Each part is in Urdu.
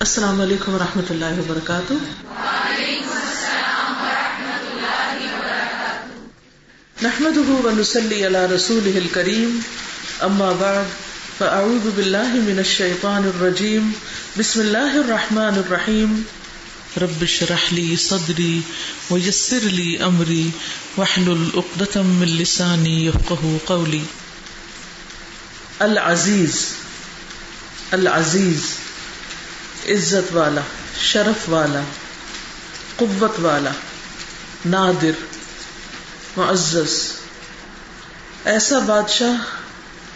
السلام علیکم و رحمۃ اللہ وبرکاتہ۔ نحمد ونسلی علی رسول الکریم، اما بعد، فاعوذ باللہ من الشیطان الرجیم، بسم اللہ الرحمن الرحیم۔ رب اشرح لي صدری ويسر لي امری، واحلل عقدة من لسانی يفقهوا قولی۔ العزیز العزیز۔ عزت والا، شرف والا، قوت والا، نادر، معزز۔ ایسا بادشاہ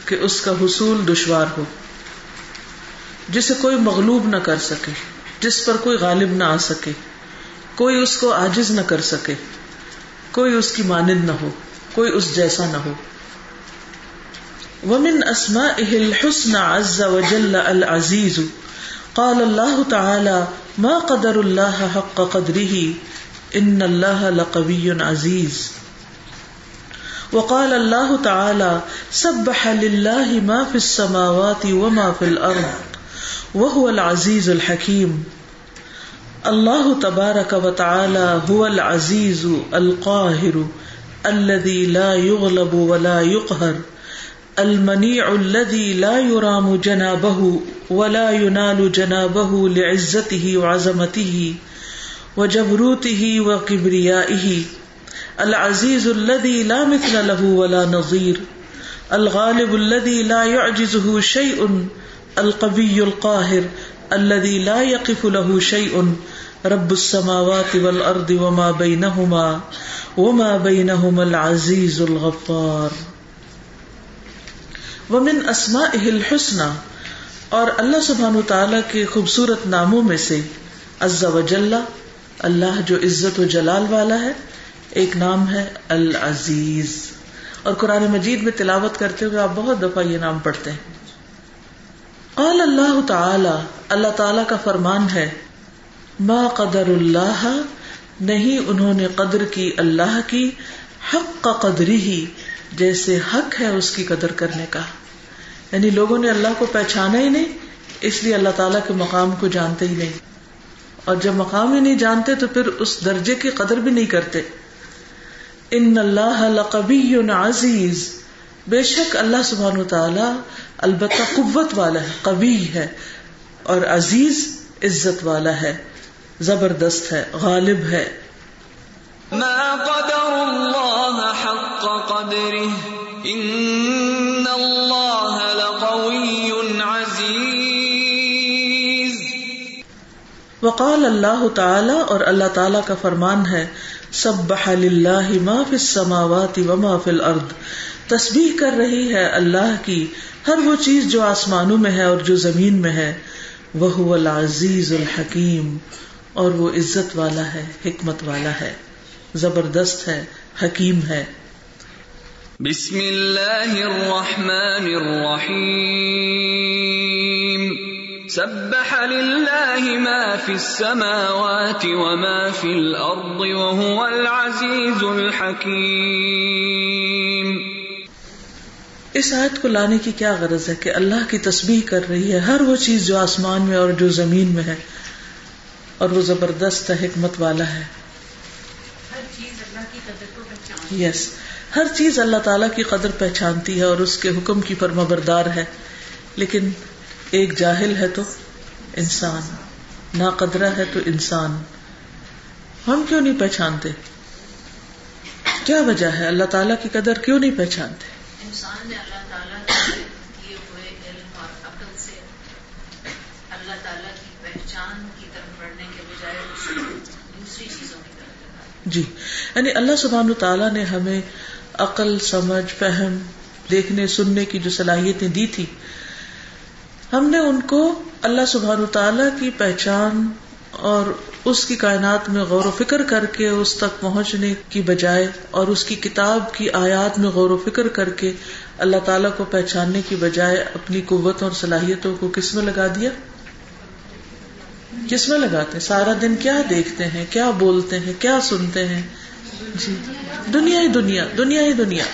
کہ اس کا حصول دشوار ہو، جسے کوئی مغلوب نہ کر سکے، جس پر کوئی غالب نہ آ سکے، کوئی اس کو آجز نہ کر سکے، کوئی اس کی مانند نہ ہو، کوئی اس جیسا نہ ہو۔ ومن اسمائه الحسن عز وجل العزیز قال الله تعالى ما قدر الله حق قدره ان الله لقوي عزيز وقال الله تعالى سبح لله ما في السماوات وما في الارض وهو العزيز الحكيم الله تبارك وتعالى هو العزيز القاهر الذي لا يغلب ولا يقهر المنيع الذي لا يرام جنابه ولا ينال جنابه لعزته وعظمته وجبروته وكبريائه. العزيز الذي لا مثل له ولا نظير. الغالب الذي لا يعجزه شيء. القوي القاهر الذي لا يقف له شيء. رب السماوات والأرض وما بينهما وما بينهما العزيز الغفار. ومن اسمائه الحسنى، اور اللہ سبحان تعالیٰ کے خوبصورت ناموں میں سے عز و جل، اللہ جو عزت و جلال والا ہے، ایک نام ہے العزیز۔ اور قرآن مجید میں تلاوت کرتے ہوئے آپ بہت دفعہ یہ نام پڑھتے ہیں۔ قال اللہ تعالی اللہ تعالی کا فرمان ہے، ما قدر اللہ، نہیں انہوں نے قدر کی اللہ کی، حق کا قدری ہی جیسے حق ہے اس کی قدر کرنے کا۔ یعنی لوگوں نے اللہ کو پہچانا ہی نہیں، اس لیے اللہ تعالیٰ کے مقام کو جانتے ہی نہیں۔ اور جب مقام ہی نہیں جانتے تو پھر اس درجے کی قدر بھی نہیں کرتے۔ ان اللہ لقبی عزیز۔ بے شک اللہ سبحان و تعالی البتہ قوت والا ہے قبی ہے اور عزیز، عزت والا ہے۔ زبردست ہے، غالب ہے۔ ما قدر اللہ حق قدره ان وقال اللہ تعالی اور اللہ تعالی کا فرمان ہے، سبح للہ ما فی السماوات وما فی الارض۔ تسبیح کر رہی ہے اللہ کی ہر وہ چیز جو آسمانوں میں ہے اور جو زمین میں ہے۔ وہ العزیز الحکیم۔ اور وہ عزت والا ہے، حکمت والا ہے۔ زبردست ہے، حکیم ہے۔ بسم اللہ الرحمن الرحیم۔ سبح للہ ما فی السماوات وما فی الارض وهو العزیز الحکیم اس آیت کو لانے کی کیا غرض ہے کہ اللہ کی تسبیح کر رہی ہے ہر وہ چیز جو آسمان میں اور جو زمین میں ہے۔ اور وہ زبردست حکمت والا ہے۔ یس yes. ہر چیز اللہ تعالیٰ کی قدر پہچانتی ہے اور اس کے حکم کی فرما بردار ہے۔ لیکن ایک جاہل ہے تو انسان نا قدرہ ہے تو انسان۔ ہم کیوں نہیں پہچانتے؟ کیا وجہ ہے؟ اللہ تعالیٰ کی قدر کیوں نہیں پہچانتے؟ انسان نے اللہ تعالیٰ کیے ہوئے علم اور عقل سے اللہ تعالیٰ کی پہچان کی طرف بڑھنے کے بجائے دوسری چیزوں کی طرف جی۔ یعنی اللہ سبحان تعالیٰ نے ہمیں عقل سمجھ فہم دیکھنے سننے کی جو صلاحیتیں دی تھی ہم نے ان کو اللہ سبحان تعالی کی پہچان اور اس کی کائنات میں غور و فکر کر کے اس تک پہنچنے کی بجائے اور اس کی کتاب کی آیات میں غور و فکر کر کے اللہ تعالیٰ کو پہچاننے کی بجائے اپنی قوت اور صلاحیتوں کو کس میں لگا دیا؟ کس میں لگاتے سارا دن کیا دیکھتے ہیں؟ کیا بولتے ہیں؟ کیا سنتے ہیں؟ جی دنیا ہی دنیا دنیا ہی دنیا۔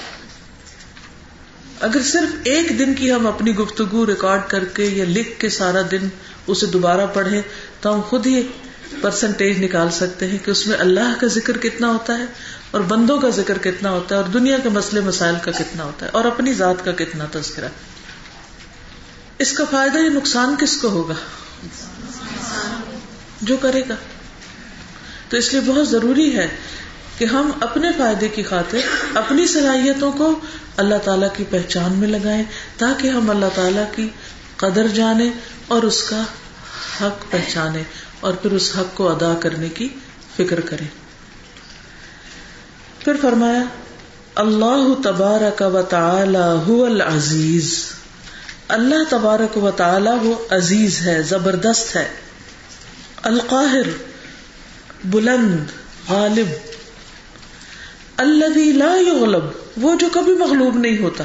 اگر صرف ایک دن کی ہم اپنی گفتگو ریکارڈ کر کے یا لکھ کے سارا دن اسے دوبارہ پڑھیں تو ہم خود ہی پرسنٹیج نکال سکتے ہیں کہ اس میں اللہ کا ذکر کتنا ہوتا ہے اور بندوں کا ذکر کتنا ہوتا ہے اور دنیا کے مسئلے مسائل کا کتنا ہوتا ہے اور اپنی ذات کا کتنا تذکرہ اس کا فائدہ یا نقصان کس کو ہوگا؟ جو کرے گا۔ تو اس لیے بہت ضروری ہے کہ ہم اپنے فائدے کی خاطر اپنی صلاحیتوں کو اللہ تعالی کی پہچان میں لگائیں تاکہ ہم اللہ تعالی کی قدر جانے اور اس کا حق پہچانے اور پھر اس حق کو ادا کرنے کی فکر کریں۔ پھر فرمایا، اللہ تبارک و تعالی هو العزیز۔ اللہ تبارک و تعالی وہ عزیز ہے، زبردست ہے۔ القاہر، بلند، غالب۔ الذي لا يغلب، وہ جو کبھی مغلوب نہیں ہوتا۔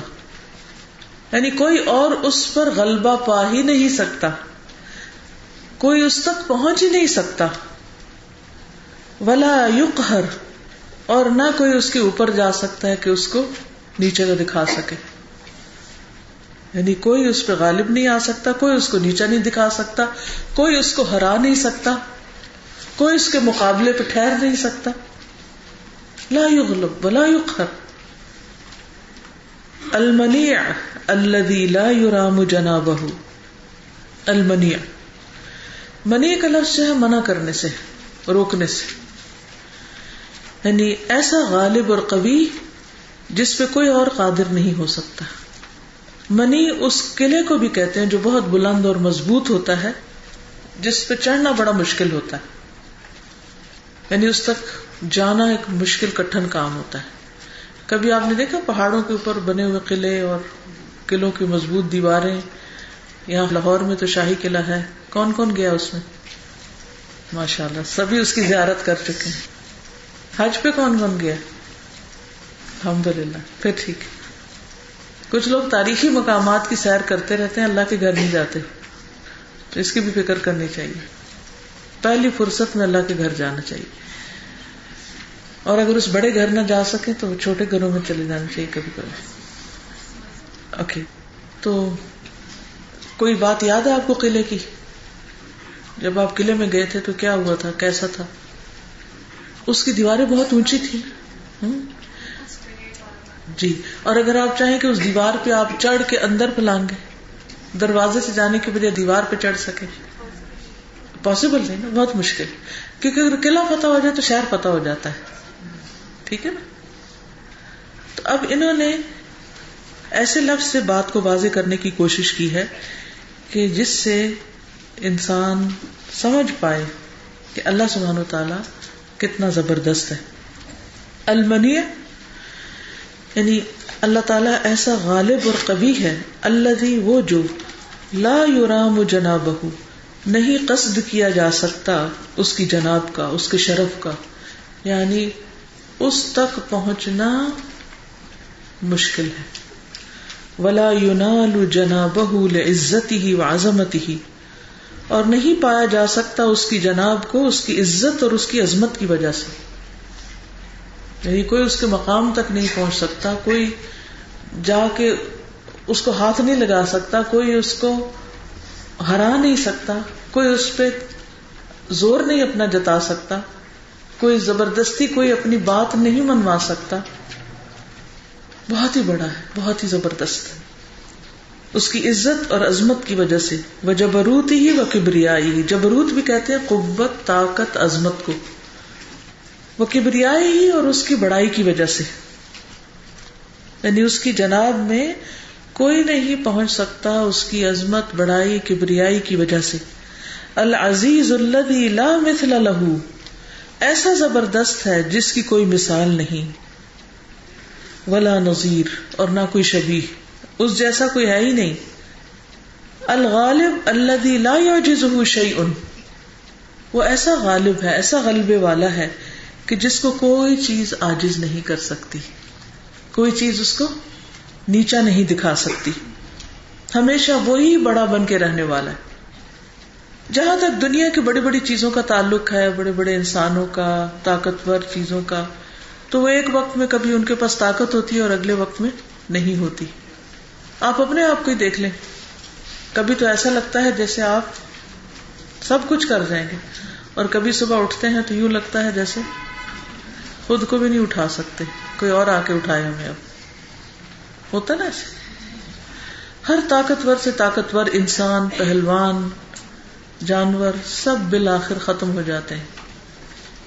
یعنی کوئی اور اس پر غلبہ پا ہی نہیں سکتا۔ کوئی اس تک پہنچ ہی نہیں سکتا۔ ولا یقہر اور نہ کوئی اس کے اوپر جا سکتا ہے کہ اس کو نیچے کا دکھا سکے۔ یعنی کوئی اس پہ غالب نہیں آ سکتا، کوئی اس کو نیچا نہیں دکھا سکتا، کوئی اس کو ہرا نہیں سکتا، کوئی اس کے مقابلے پہ ٹھہر نہیں سکتا۔ لا یغلب ولا یقہر المنیع الذي لا يرام جنابه. المنیع منی کا لفظ جو ہے منع کرنے سے، روکنے سے. یعنی ایسا غالب اور قوی جس پہ کوئی اور قادر نہیں ہو سکتا. منی اس قلعے کو بھی کہتے ہیں جو بہت بلند اور مضبوط ہوتا ہے، جس پہ چڑھنا بڑا مشکل ہوتا ہے۔ یعنی اس تک جانا ایک مشکل کٹھن کام ہوتا ہے۔ کبھی آپ نے دیکھا پہاڑوں کے اوپر بنے ہوئے قلعے اور قلعوں کی مضبوط دیواریں؟ یہاں لاہور میں تو شاہی قلعہ ہے۔ کون کون گیا اس میں؟ ماشاء اللہ سبھی اس کی زیارت کر چکے ہیں۔ حج پہ کون کون گیا؟ الحمد للہ پھر ٹھیک۔ کچھ لوگ تاریخی مقامات کی سیر کرتے رہتے ہیں، اللہ کے گھر نہیں جاتے۔ تو اس کی بھی فکر کرنی چاہیے۔ پہلی فرصت میں اللہ کے گھر جانا چاہیے۔ اور اگر اس بڑے گھر نہ جا سکے تو چھوٹے گھروں میں چلے جانا چاہیے کبھی کبھی۔ اوکے۔ تو کوئی بات یاد ہے آپ کو قلعے کی؟ جب آپ قلعے میں گئے تھے تو کیا ہوا تھا؟ کیسا تھا؟ اس کی دیواریں بہت اونچی تھی جی۔ اور اگر آپ چاہیں کہ اس دیوار پہ آپ چڑھ کے اندر پلانگ گے دروازے سے جانے کے بجائے دیوار پہ چڑھ سکے پاسبل نہیں نا، بہت مشکل۔ کیونکہ اگر قلعہ پتہ ہو جائے تو شہر پتہ ہو جاتا ہے۔ ٹھیک ہے نا؟ تو اب انہوں نے ایسے لفظ سے بات کو واضح کرنے کی کوشش کی ہے کہ جس سے انسان سمجھ پائے کہ اللہ سبحانہ و تعالی کتنا زبردست ہے۔ المنی یعنی اللہ تعالیٰ ایسا غالب اور کبھی ہے اللہ وہ جو لا یورام جناب نہیں قصد کیا جا سکتا اس کی جناب کا، اس کے شرف کا۔ یعنی اس تک پہنچنا مشکل ہے۔ ولا یونال جناب عزت ہی و عظمت ہی اور نہیں پایا جا سکتا اس کی جناب کو اس کی عزت اور اس کی عظمت کی وجہ سے۔ یعنی کوئی اس کے مقام تک نہیں پہنچ سکتا، کوئی جا کے اس کو ہاتھ نہیں لگا سکتا، کوئی اس کو ہرا نہیں سکتا، کوئی اس پہ زور نہیں اپنا جتا سکتا، کوئی زبردستی، کوئی اپنی بات نہیں منوا سکتا۔ بہت ہی بڑا ہے، بہت ہی زبردست۔ ہے اس کی عزت اور عظمت کی وجہ سے۔ وہ جبروت ہی وہ کبریائی جبروت بھی کہتے ہیں قوت، طاقت، عظمت کو۔ وہ کبریائی ہی اور اس کی بڑائی کی وجہ سے۔ یعنی اس کی جناب میں کوئی نہیں پہنچ سکتا اس کی عظمت، بڑائی، کبریائی کی وجہ سے۔ العزیز الذي لا مثل له۔ ایسا زبردست ہے جس کی کوئی مثال نہیں۔ ولا نظیر اور نہ کوئی شبیہ۔ اس جیسا کوئی ہے ہی نہیں۔ الغالب الذي لا يعجزه شيء وہ ایسا غالب ہے، ایسا غلبے والا ہے کہ جس کو کوئی چیز آجز نہیں کر سکتی۔ کوئی چیز اس کو نیچا نہیں دکھا سکتی۔ ہمیشہ وہی بڑا بن کے رہنے والا ہے۔ جہاں تک دنیا کی بڑی بڑی چیزوں کا تعلق ہے، بڑے بڑے انسانوں کا، طاقتور چیزوں کا، تو وہ ایک وقت میں کبھی ان کے پاس طاقت ہوتی ہے اور اگلے وقت میں نہیں ہوتی۔ آپ اپنے آپ کو ہی دیکھ لیں۔ کبھی تو ایسا لگتا ہے جیسے آپ سب کچھ کر جائیں گے۔ اور کبھی صبح اٹھتے ہیں تو یوں لگتا ہے جیسے خود کو بھی نہیں اٹھا سکتے۔ کوئی اور آ کے اٹھائے ہمیں اب ہوتا نا ایسے۔ ہر طاقتور سے طاقتور انسان، پہلوان، جانور سب بالآخر ختم ہو جاتے ہیں۔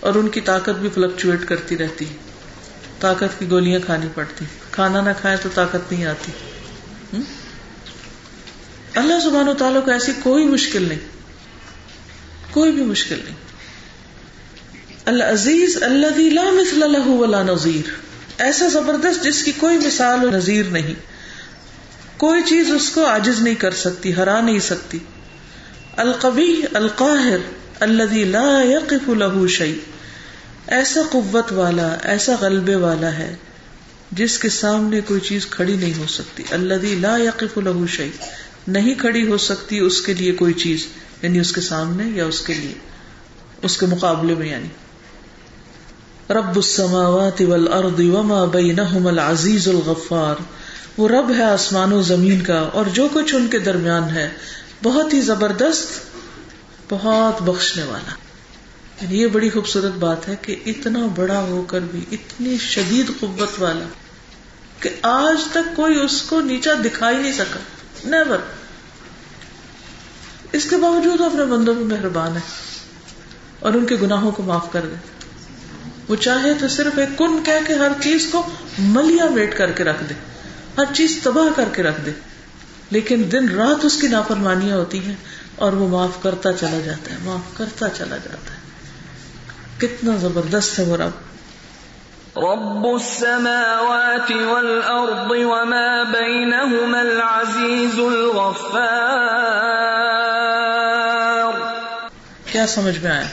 اور ان کی طاقت بھی فلکچویٹ کرتی رہتی ہے۔ طاقت کی گولیاں کھانی پڑتی کھانا نہ کھائے تو طاقت نہیں آتی۔ اللہ سبحانہ و تعالیٰ کو ایسی کوئی مشکل نہیں۔ کوئی بھی مشکل نہیں۔ اللہ عزیز اللہ لا مثل له ولا نظیر۔ ایسا زبردست جس کی کوئی مثال و نظیر نہیں۔ کوئی چیز اس کو عاجز نہیں کر سکتی، ہرا نہیں سکتی۔ القوی، القاہر الذي لا يقف له شيء ایسا قوت والا، ایسا غلبے والا ہے جس کے سامنے کوئی چیز کھڑی نہیں ہو سکتی۔ الذي لا يقف له شيء نہیں کھڑی ہو سکتی اس کے لیے کوئی چیز یعنی اس کے سامنے یا اس کے لیے، اس کے مقابلے میں یعنی۔ رب السماوات والارض وما بینہم العزیز الغفار۔ وہ رب ہے آسمان و زمین کا اور جو کچھ ان کے درمیان ہے، بہت ہی زبردست، بہت بخشنے والا۔ یعنی یہ بڑی خوبصورت بات ہے کہ اتنا بڑا ہو کر بھی، اتنی شدید قوت والا کہ آج تک کوئی اس کو نیچا دکھائی نہیں سکا۔ نیور اس کے باوجود اپنے بندوں میں مہربان ہے اور ان کے گناہوں کو معاف کر دے۔ وہ چاہے تو صرف ایک کن کہہ کے ہر چیز کو ملیا میٹ کر کے رکھ دے ہر چیز تباہ کر کے رکھ دے۔ لیکن دن رات اس کی نافرمانیاں ہوتی ہیں اور وہ معاف کرتا چلا جاتا ہے معاف کرتا چلا جاتا ہے۔ کتنا زبردست ہے وہ رب۔ رب السماوات والأرض وما بينهما العزيز الغفار۔ کیا سمجھ میں آیا؟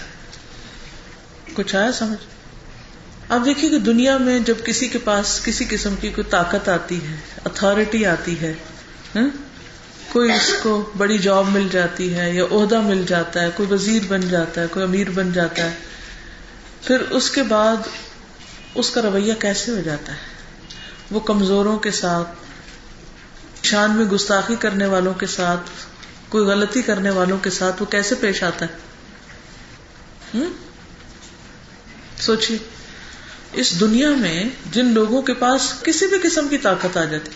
کچھ آیا سمجھ؟ اب دیکھیے کہ دنیا میں جب کسی کے پاس کسی قسم کی کوئی طاقت آتی ہے اتارٹی آتی ہے ہاں؟ کوئی اس کو بڑی جاب مل جاتی ہے یا عہدہ مل جاتا ہے، کوئی وزیر بن جاتا ہے، کوئی امیر بن جاتا ہے، پھر اس کے بعد اس کا رویہ کیسے ہو جاتا ہے؟ وہ کمزوروں کے ساتھ، شان میں گستاخی کرنے والوں کے ساتھ، کوئی غلطی کرنے والوں کے ساتھ وہ کیسے پیش آتا ہے؟ سوچیے۔ اس دنیا میں جن لوگوں کے پاس کسی بھی قسم کی طاقت آ جاتی،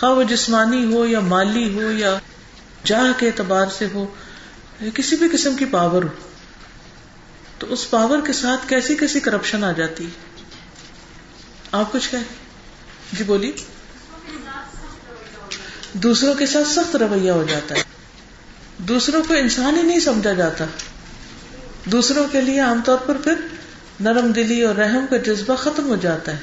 خواہ وہ جسمانی ہو یا مالی ہو یا جاہ کے اعتبار سے ہو، یا کسی بھی قسم کی پاور ہو، تو اس پاور کے ساتھ کیسی کیسی کرپشن آ جاتی؟ ہے آپ کچھ جی بولی دوسروں کے ساتھ سخت رویہ ہو جاتا ہے۔ دوسروں کو انسان ہی نہیں سمجھا جاتا۔ دوسروں کے لیے عام طور پر پھر نرم دلی اور رحم کا جذبہ ختم ہو جاتا ہے۔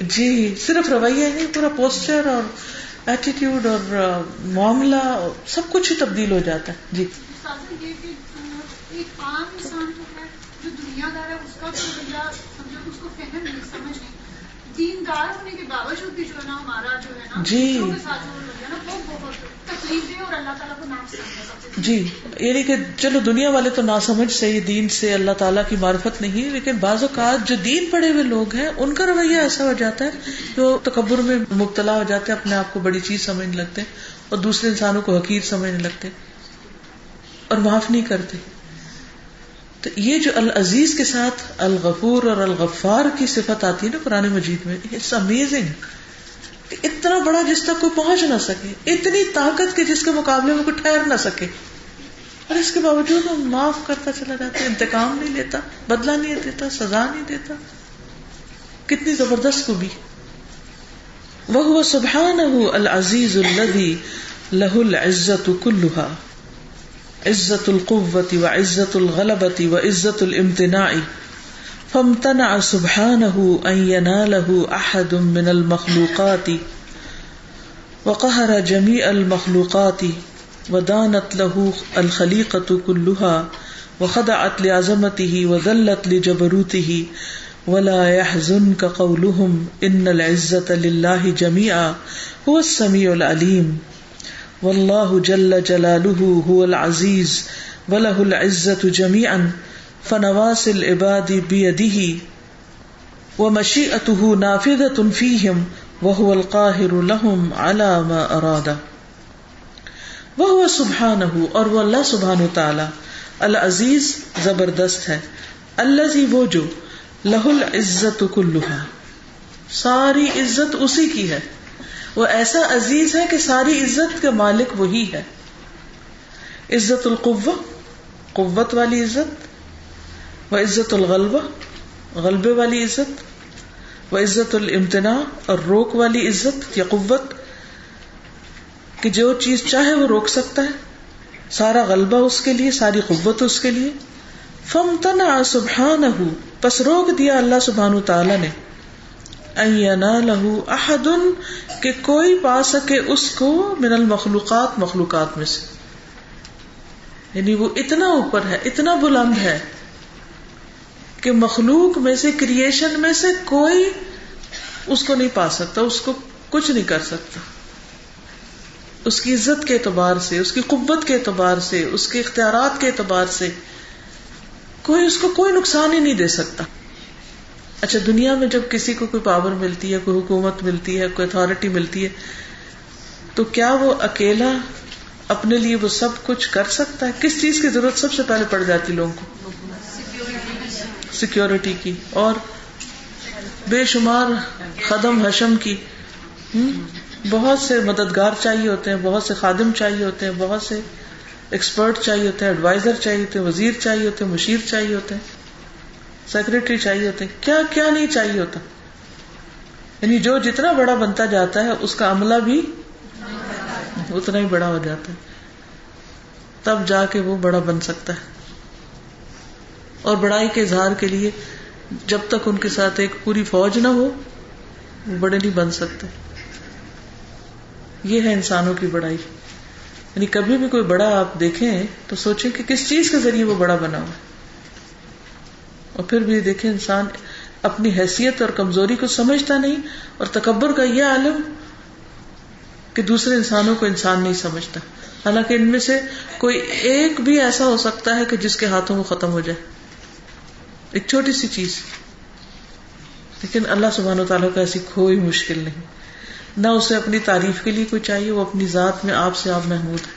جی صرف رویہ نہیں پورا پوسچر اور ایٹیٹیوڈ اور معاملہ سب کچھ ہی تبدیل ہو جاتا ہے۔ جی۔ دنیا دار ہے اس کا بھی رویہ سمجھو اس کو فہم نہیں سمجھ ہونے کے باوجود بھی جو ہے نا ہمارا جو ہے نا جی۔ کے ساتھ جو رویہ نا وہ بہت تکلیف دے اور اللہ تعالیٰ کو نام سمجھے جی یعنی کہ چلو دنیا والے تو نہ سمجھ سے دین سے اللہ تعالیٰ کی معرفت نہیں لیکن بعض اوقات جو دین پڑے ہوئے لوگ ہیں ان کا رویہ ایسا ہو جاتا ہے جو تکبر میں مبتلا ہو جاتے ہیں اپنے آپ کو بڑی چیز سمجھنے لگتے ہیں اور دوسرے انسانوں کو حقیر سمجھنے لگتے اور معاف نہیں کرتے۔ تو یہ جو العزیز کے ساتھ الغفور اور الغفار کی صفت آتی ہے نا قرآن مجید میں اٹس امیزنگ اتنا بڑا جس تک کوئی پہنچ نہ سکے، اتنی طاقت کے جس کے مقابلے میں کوئی ٹھہر نہ سکے۔ اور اس کے باوجود وہ معاف کرتا چلا جاتا انتقام نہیں لیتا بدلا نہیں دیتا، سزا نہیں دیتا۔ کتنی زبردست کو بھی وہ سبحان العزیز الذي له العزت کلها عزت القوت و عزت الغلبت و عزت الامتناع. فامتنع سبحانه ان يناله احد من المخلوقات. وقهر جميع المخلوقات. ودانت له الخليقة كلها وخضعت لعظمته وذلت لجبروته. ولا يحزنك قولهم ان العزة لله جميعا هو السميع العليم واللہ جل جلالہ هو العزیز وله العزت جميعا فنواس العباد بیده ومشیئته نافذة فیہم وهو القاہر لهم على ما اراد وہ ہوا سبحان اور وہ اللہ سبحان تعالی العزیز زبردست ہے اللہ جی وہ جو لہ العزت کلوہا ساری عزت اسی کی ہے وہ ایسا عزیز ہے کہ ساری عزت کے مالک وہی ہے۔ عزت القوہ، قوت والی عزت و عزت الغلبہ غلبے والی عزت و عزت الامتناع اور روک والی عزت یا قوت، کہ جو چیز چاہے وہ روک سکتا ہے۔ سارا غلبہ اس کے لیے، ساری قوت اس کے لیے۔ فم تنا سبحان پس روک دیا اللہ سبحان تعالی نے۔ لہو احد کہ کوئی پا سکے اس کو من المخلوقات، مخلوقات میں سے۔ یعنی وہ اتنا اوپر ہے، اتنا بلند ہے کہ مخلوق میں سے کریشن میں سے کوئی اس کو نہیں پا سکتا، اس کو کچھ نہیں کر سکتا۔ اس کی عزت کے اعتبار سے، اس کی قوت کے اعتبار سے، اس کے اختیارات کے اعتبار سے کوئی اس کو کوئی نقصان ہی نہیں دے سکتا۔ اچھا دنیا میں جب کسی کو کوئی پاور ملتی ہے، کوئی حکومت ملتی ہے، کوئی اتارٹی ملتی ہے، تو کیا وہ اکیلا اپنے لیے وہ سب کچھ کر سکتا ہے؟ کس چیز کی ضرورت سب سے پہلے پڑ جاتی لوگوں کو؟ سیکورٹی کی۔ اور بے شمار قدم حشم کی۔ بہت سے مددگار چاہیے ہوتے ہیں، بہت سے خادم چاہیے ہوتے ہیں، بہت سے ایکسپرٹ چاہیے ہوتے ہیں ایڈوائزر چاہیے ہوتے ہیں، وزیر چاہیے ہوتے ہیں، مشیر چاہیے ہوتے ہیں۔ سیکرٹری چاہیے ہوتے کیا کیا نہیں چاہیے ہوتا؟ یعنی جو جتنا بڑا بنتا جاتا ہے، اس کا عملہ بھی اتنا ہی بڑا ہو جاتا ہے۔ تب جا کے وہ بڑا بن سکتا ہے۔ اور بڑائی کے اظہار کے لیے جب تک ان کے ساتھ ایک پوری فوج نہ ہو، وہ بڑے نہیں بن سکتے۔ یہ ہے انسانوں کی بڑائی۔ یعنی کبھی بھی کوئی بڑا آپ دیکھیں تو سوچیں کہ کس چیز کے ذریعے وہ بڑا بنا ہوا اور پھر بھی دیکھیں انسان اپنی حیثیت اور کمزوری کو سمجھتا نہیں اور تکبر کا یہ عالم کہ دوسرے انسانوں کو انسان نہیں سمجھتا۔ حالانکہ ان میں سے کوئی ایک بھی ایسا ہو سکتا ہے کہ جس کے ہاتھوں میں ختم ہو جائے۔ ایک چھوٹی سی چیز۔ لیکن اللہ سبحانہ و تعالیٰ کا ایسی کوئی مشکل نہیں۔ نہ اسے اپنی تعریف کے لیے کوئی چاہیے، وہ اپنی ذات میں آپ سے آپ محمود ہے۔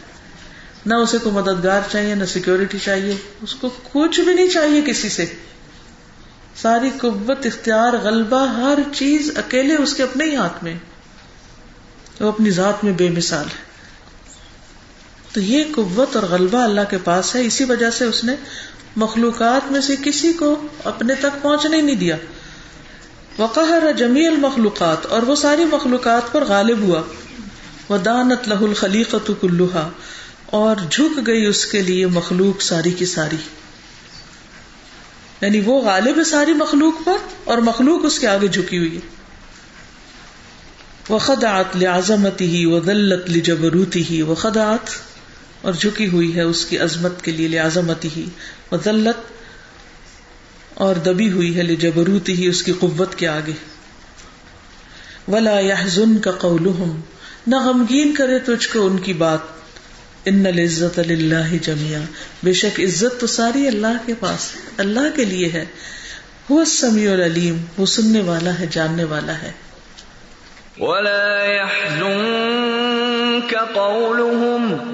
نہ اسے کوئی مددگار چاہیے، نہ سیکورٹی چاہیے۔ اس کو کچھ بھی نہیں چاہیے کسی سے۔ ساری قوت، اختیار، غلبہ، ہر چیز اکیلے اس کے اپنے ہی ہاتھ میں۔ وہ اپنی ذات میں بے مثال ہے۔ تو یہ قوت اور غلبہ اللہ کے پاس ہے۔ اسی وجہ سے اس نے مخلوقات میں سے کسی کو اپنے تک پہنچنے نہیں دیا۔ وقہر جمی المخلوقات، اور وہ ساری مخلوقات پر غالب ہوا۔ وہ دانت لہ الخلیقت کلوہا اور جھک گئی اس کے لیے مخلوق ساری کی ساری۔ یعنی وہ غالب ہے ساری مخلوق پر اور مخلوق اس کے آگے جھکی ہوئی ہے۔ وہ خدات ہی وہ دلت لجبروتی ہی وہ خدات اور جھکی ہوئی ہے اس کی عظمت کے لیے لازمتی ہی وہ دلت اور دبی ہوئی ہے لجبروتی ہی اس کی قوت کے آگے۔ ولا يحزن کا قولهم، نہ غمگین کرے تجھ کو ان کی بات۔ ان العزت اللہ جمیا بے شک عزت تو ساری اللہ کے پاس اللہ کے لیے ہے۔ وہ سمیع العلیم، وہ سننے والا ہے، جاننے والا ہے۔ ولا يحزنك قولهم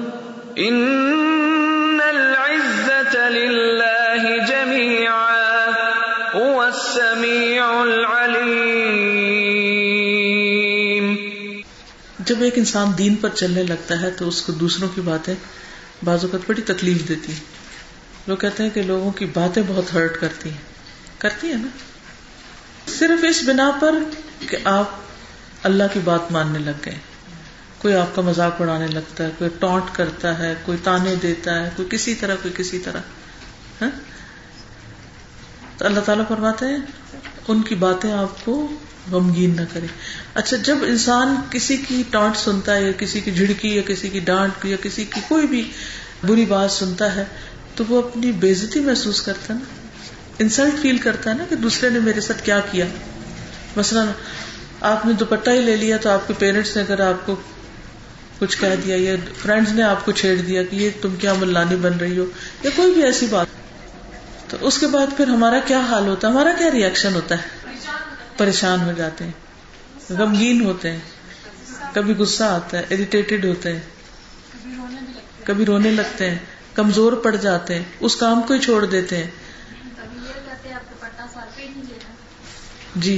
ان العزت لله جميعا۔ هو السميع جب ایک انسان دین پر چلنے لگتا ہے تو اس کو دوسروں کی باتیں بعض اوقات بڑی تکلیف دیتی ہیں۔ لوگ کہتے ہیں کہ لوگوں کی باتیں بہت ہرٹ کرتی ہیں۔ کرتی ہیں نا۔ صرف اس بنا پر کہ آپ اللہ کی بات ماننے لگ گئے۔ کوئی آپ کا مذاق اڑانے لگتا ہے، کوئی ٹونٹ کرتا ہے، کوئی تانے دیتا ہے، کوئی کسی طرح، کوئی کسی طرح۔ ہاں؟ تو اللہ تعالیٰ فرماتے ہیں ان کی باتیں آپ کو غمگین نہ کرے اچھا جب انسان کسی کی ٹانٹ سنتا ہے یا کسی کی جھڑکی یا کسی کی ڈانٹ یا کسی کی کوئی بھی بری بات سنتا ہے، تو وہ اپنی بےزتی محسوس کرتا ہے نا۔ انسلٹ فیل کرتا ہے نا کہ دوسرے نے میرے ساتھ کیا کیا۔ مثلاً، آپ نے دوپٹہ ہی لے لیا تو آپ کے پیرنٹس نے اگر آپ کو کچھ کہہ دیا یا فرینڈز نے آپ کو چھیڑ دیا کہ یہ تم کیا ملانی بن رہی ہو یا کوئی بھی ایسی بات۔ تو اس کے بعد پھر ہمارا کیا حال ہوتا ہے؟ ہمارا کیا ریئیکشن ہوتا ہے؟ پریشان ہو جاتے ہیں غمگین ہوتے ہیں کبھی غصہ آتا ہے اریٹیٹڈ ہوتے ہیں کبھی رونے لگتے ہیں کمزور پڑ جاتے ہیں اس کام کو ہی چھوڑ دیتے ہیں۔ جی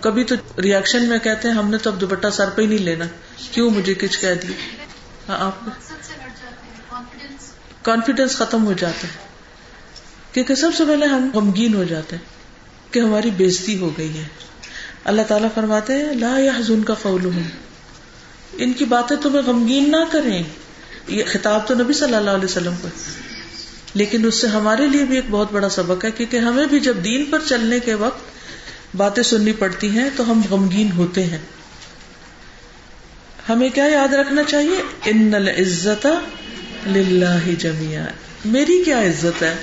کبھی تو ریئیکشن میں کہتے ہیں ہم نے تو اب دوپٹہ سر پہ ہی نہیں لینا۔ کیوں مجھے کچھ کہہ دی ہاں آپ کانفیڈینس ختم ہو جاتا ہے۔ کیونکہ سب سے پہلے ہم غمگین ہو جاتے ہیں کہ ہماری بےزتی ہو گئی ہے۔ اللہ تعالیٰ فرماتے ہیں، لا يحزن کا قول ان کی باتیں تمہیں غمگین نہ کریں۔ یہ خطاب تو نبی صلی اللہ علیہ وسلم کو لیکن اس سے ہمارے لیے بھی ایک بہت بڑا سبق ہے، کیونکہ ہمیں بھی جب دین پر چلنے کے وقت باتیں سننی پڑتی ہیں تو ہم غمگین ہوتے ہیں۔ ہمیں کیا یاد رکھنا چاہیے؟ ان العزت للہ جميعا میری کیا عزت ہے؟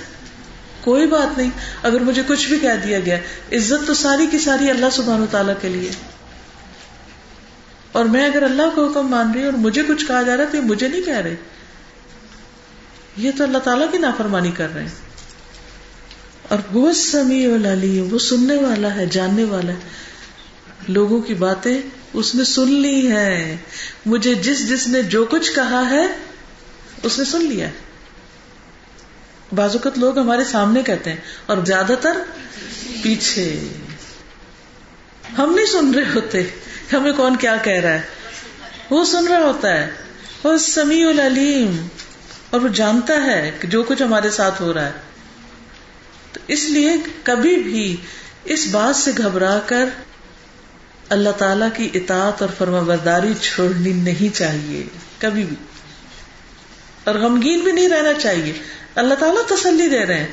کوئی بات نہیں، اگر مجھے کچھ بھی کہہ دیا گیا، عزت تو ساری کی ساری اللہ سبحانہ تعالیٰ کے لیے۔ اور میں اگر اللہ کا حکم مان رہی ہوں اور مجھے کچھ کہا جا رہا ہے تو یہ مجھے نہیں کہہ رہے۔ یہ تو اللہ تعالیٰ کی نافرمانی کر رہے ہیں۔ اور وہ سمیع العلیم وہ سننے والا ہے، جاننے والا ہے۔ لوگوں کی باتیں اس نے سن لی ہے مجھے جس جس نے جو کچھ کہا ہے، اس نے سن لیا ہے۔ بعض اوقات لوگ ہمارے سامنے کہتے ہیں، اور زیادہ تر پیچھے۔ ہم نہیں سن رہے ہوتے، ہمیں کون کیا کہہ رہا ہے؟ وہ سن رہا ہوتا ہے۔ وہ سمیع العلیم، اور وہ جانتا ہے کہ جو کچھ ہمارے ساتھ ہو رہا ہے۔ تو اس لیے کبھی بھی اس بات سے گھبرا کر اللہ تعالی کی اطاعت اور فرما برداری چھوڑنی نہیں چاہیے، کبھی بھی۔ اور غمگین بھی نہیں رہنا چاہیے۔ اللہ تعالیٰ تسلی دے رہے ہیں۔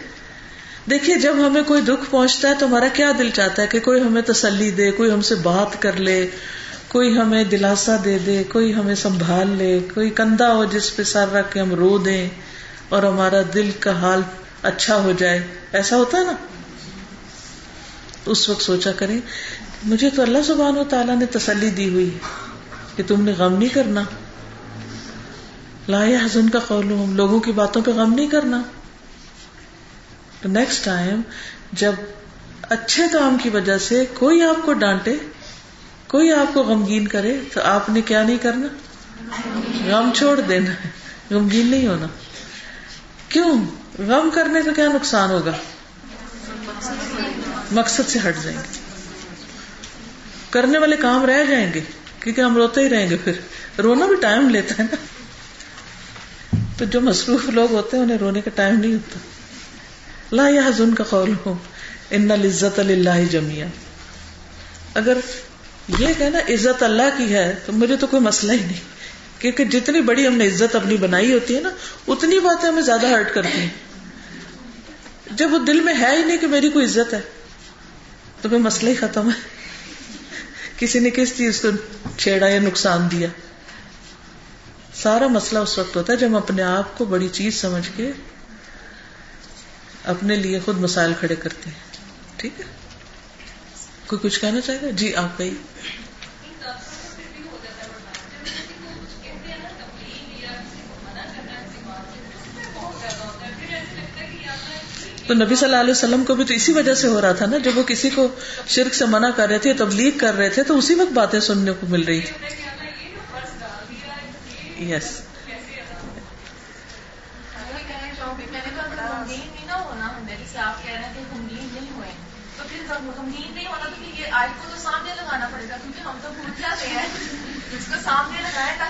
دیکھیے، جب ہمیں کوئی دکھ پہنچتا ہے تو ہمارا کیا دل چاہتا ہے کہ کوئی ہمیں تسلی دے، کوئی ہم سے بات کر لے، کوئی ہمیں دلاسا دے دے، کوئی ہمیں سنبھال لے، کوئی کندھا ہو جس پہ سر رکھ کے ہم رو دیں اور ہمارا دل کا حال اچھا ہو جائے۔ ایسا ہوتا ہے نا؟ اس وقت سوچا کریں، مجھے تو اللہ سبحانہ و تعالیٰ نے تسلی دی ہوئی کہ تم نے غم نہیں کرنا۔ لا حسن کا قول لوگوں کی باتوں پہ غم نہیں کرنا۔ نیکسٹ ٹائم جب اچھے کام کی وجہ سے کوئی آپ کو ڈانٹے، کوئی آپ کو غمگین کرے، تو آپ نے کیا نہیں کرنا؟ غم چھوڑ دینا۔ غمگین نہیں ہونا۔ کیوں؟ غم کرنے کا کیا نقصان ہوگا؟ مقصد سے ہٹ جائیں گے۔ کرنے والے کام رہ جائیں گے، کیونکہ ہم روتے ہی رہیں گے پھر۔ رونا بھی ٹائم لیتا ہے نا۔ تو جو مصروف لوگ ہوتے ہیں انہیں رونے کا ٹائم نہیں ہوتا۔ لا یا حضن کا قول ہو۔ ان عزت اللہ جمیا اگر یہ کہنا عزت اللہ کی ہے تو مجھے تو کوئی مسئلہ ہی نہیں۔ کیونکہ جتنی بڑی ہم نے عزت اپنی بنائی ہوتی ہے نا، اتنی باتیں ہمیں زیادہ ہرٹ کرتی ہیں۔ جب وہ دل میں ہے ہی نہیں کہ میری کوئی عزت ہے، تو پھر مسئلہ ہی ختم ہے۔ کسی نے کس چیز کو چھیڑا یا نقصان دیا۔ سارا مسئلہ اس وقت ہوتا ہے جب ہم اپنے آپ کو بڑی چیز سمجھ کے اپنے لیے خود مسائل کھڑے کرتے ہیں۔ ٹھیک ہے؟ کوئی کچھ کہنا چاہے گا؟ جی آپ کہیے۔ تو نبی صلی اللہ علیہ وسلم کو بھی تو اسی وجہ سے ہو رہا تھا نا، جب وہ کسی کو شرک سے منع کر رہے تھے، تبلیغ کر رہے تھے، تو اسی وقت باتیں سننے کو مل رہی تھی یس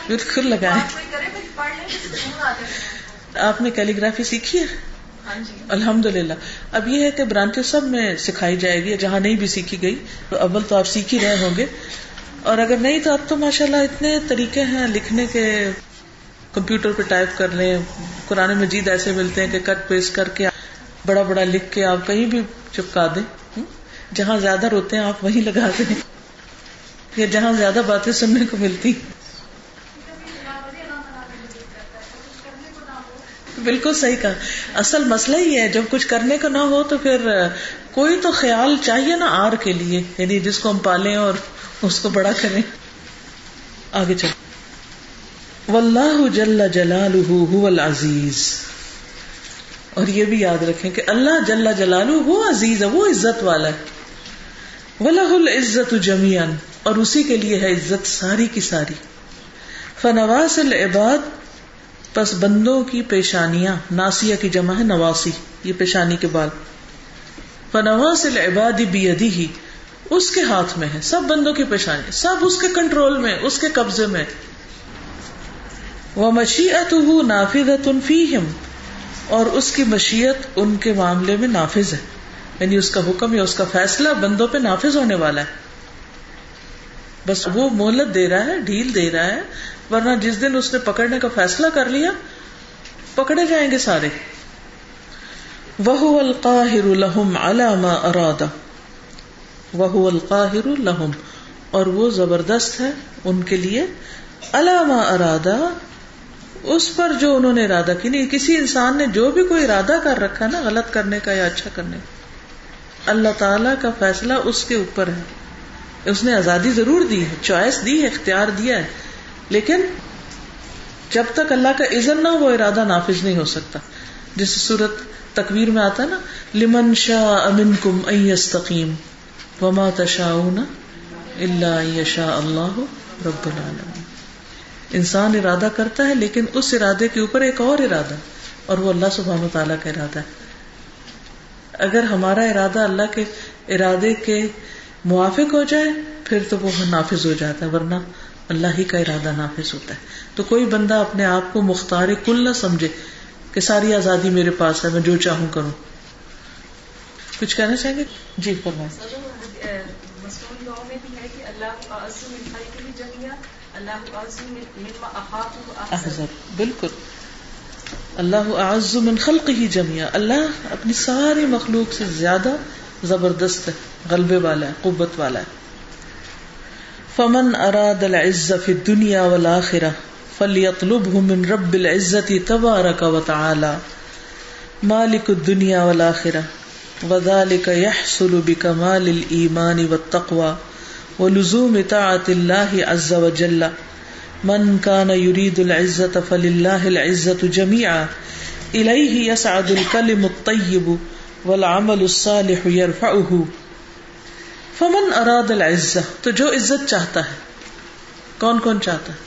بالکل لگائے آپ نے کیلیگرافی سیکھی ہے؟ الحمد للہ اب یہ ہے کہ برانچ سب میں سکھائی جائے گی جہاں نہیں بھی سیکھی گئی تو اول تو آپ سیکھ ہی رہے ہوں گے۔ اور اگر نہیں تو اب تو ماشاء اللہ اتنے طریقے ہیں لکھنے کے، کمپیوٹر پہ ٹائپ کر لیں، قرآن مجید ایسے ملتے ہیں کہ کٹ پیسٹ کر کے بڑا بڑا لکھ کے آپ کہیں بھی چپکا دیں جہاں زیادہ روتے ہیں آپ وہیں لگا دیں، یا جہاں زیادہ باتیں سننے کو ملتی۔ بالکل صحیح کہا۔ اصل مسئلہ ہی ہے، جب کچھ کرنے کو نہ ہو تو پھر کوئی تو خیال چاہیے نا آر کے لیے یعنی جس کو ہم پالیں اور اس کو بڑا کریں۔ آگے چل۔ واللہ جل جلال العزیز۔ اور یہ بھی یاد رکھیں کہ اللہ جل جلال وہ عزیز ہے، وہ عزت والا ہے۔ ولہ العزت جمیان اور اسی کے لیے ہے عزت ساری کی ساری۔ فنواس العباد۔ پس بندوں کی پیشانیاں، ناسیہ کی جمع ہے نواسی، یہ پیشانی کے بال فنواس العباد بیدی ہی اس کے ہاتھ میں ہے، سب بندوں کی پیشانی سب اس کے کنٹرول میں، اس کے قبضے میں۔ وہ مشیت نافذ فیہم اور اس کی مشیت ان کے معاملے میں نافذ ہے۔ یعنی اس کا حکم یا اس کا فیصلہ بندوں پہ نافذ ہونے والا ہے۔ بس وہ مہلت دے رہا ہے، ڈھیل دے رہا ہے، ورنہ جس دن اس نے پکڑنے کا فیصلہ کر لیا، پکڑے جائیں گے سارے۔ وہ القاہر الحم علامہ ارادہ وہ القاہر الحم اور وہ زبردست ہے ان کے لیے۔ علامہ ارادہ اس پر جو انہوں نے ارادہ کی نہیں، کسی انسان نے جو بھی کوئی ارادہ کر رکھا نا، غلط کرنے کا یا اچھا کرنے کا۔ اللہ تعالی کا فیصلہ اس کے اوپر ہے۔ اس نے آزادی ضرور دی ہے، چوائس دی ہے، اختیار دیا ہے۔ لیکن جب تک اللہ کا عزن نہ وہ ارادہ نافذ نہیں ہو سکتا۔ جس صورت تکویر میں آتا ہے نا، لمن شاہ امن کم استقیم وما تشاؤن اللہ شاہ اللہ رب العالمین۔ انسان ارادہ کرتا ہے لیکن اس ارادے کے اوپر ایک اور ارادہ، اور وہ اللہ سبحانہ و تعالیٰ کا ارادہ ہے۔ اگر ہمارا ارادہ اللہ کے ارادے کے موافق ہو جائے، پھر تو وہ نافذ ہو جاتا ہے، ورنہ اللہ ہی کا ارادہ نافذ ہوتا ہے۔ تو کوئی بندہ اپنے آپ کو مختار کل نہ سمجھے کہ ساری آزادی میرے پاس ہے، میں جو چاہوں کروں۔ کچھ کہنا چاہیں گے؟ جی فرمائیں نو میں بھی ہے کہ اللہ عظم الخلق بھی جمیا اللہ عظم مما احاط احزر بالکل۔ اللہ اعز من خلق ہی جمیا اللہ اپنی ساری مخلوق سے زیادہ زبردست ہے، غلبے والا ہے، قوت والا ہے۔ فمن اراد العز فی الدنیا والآخرہ فلیطلبه من رب العزت تبارک وتعالی مالک الدنیا والآخرہ۔ وذلك يحصل بكمال الإيمان والتقوى ولزوم طاعة الله عز وجل. من كان يريد العزة فلله العزة جميعا. إليه يسعد الكلم الطيب والعمل الصالح يرفعه. فمن اراد العزة، تو جو عزت چاہتا ہے، کون کون چاہتا ہے؟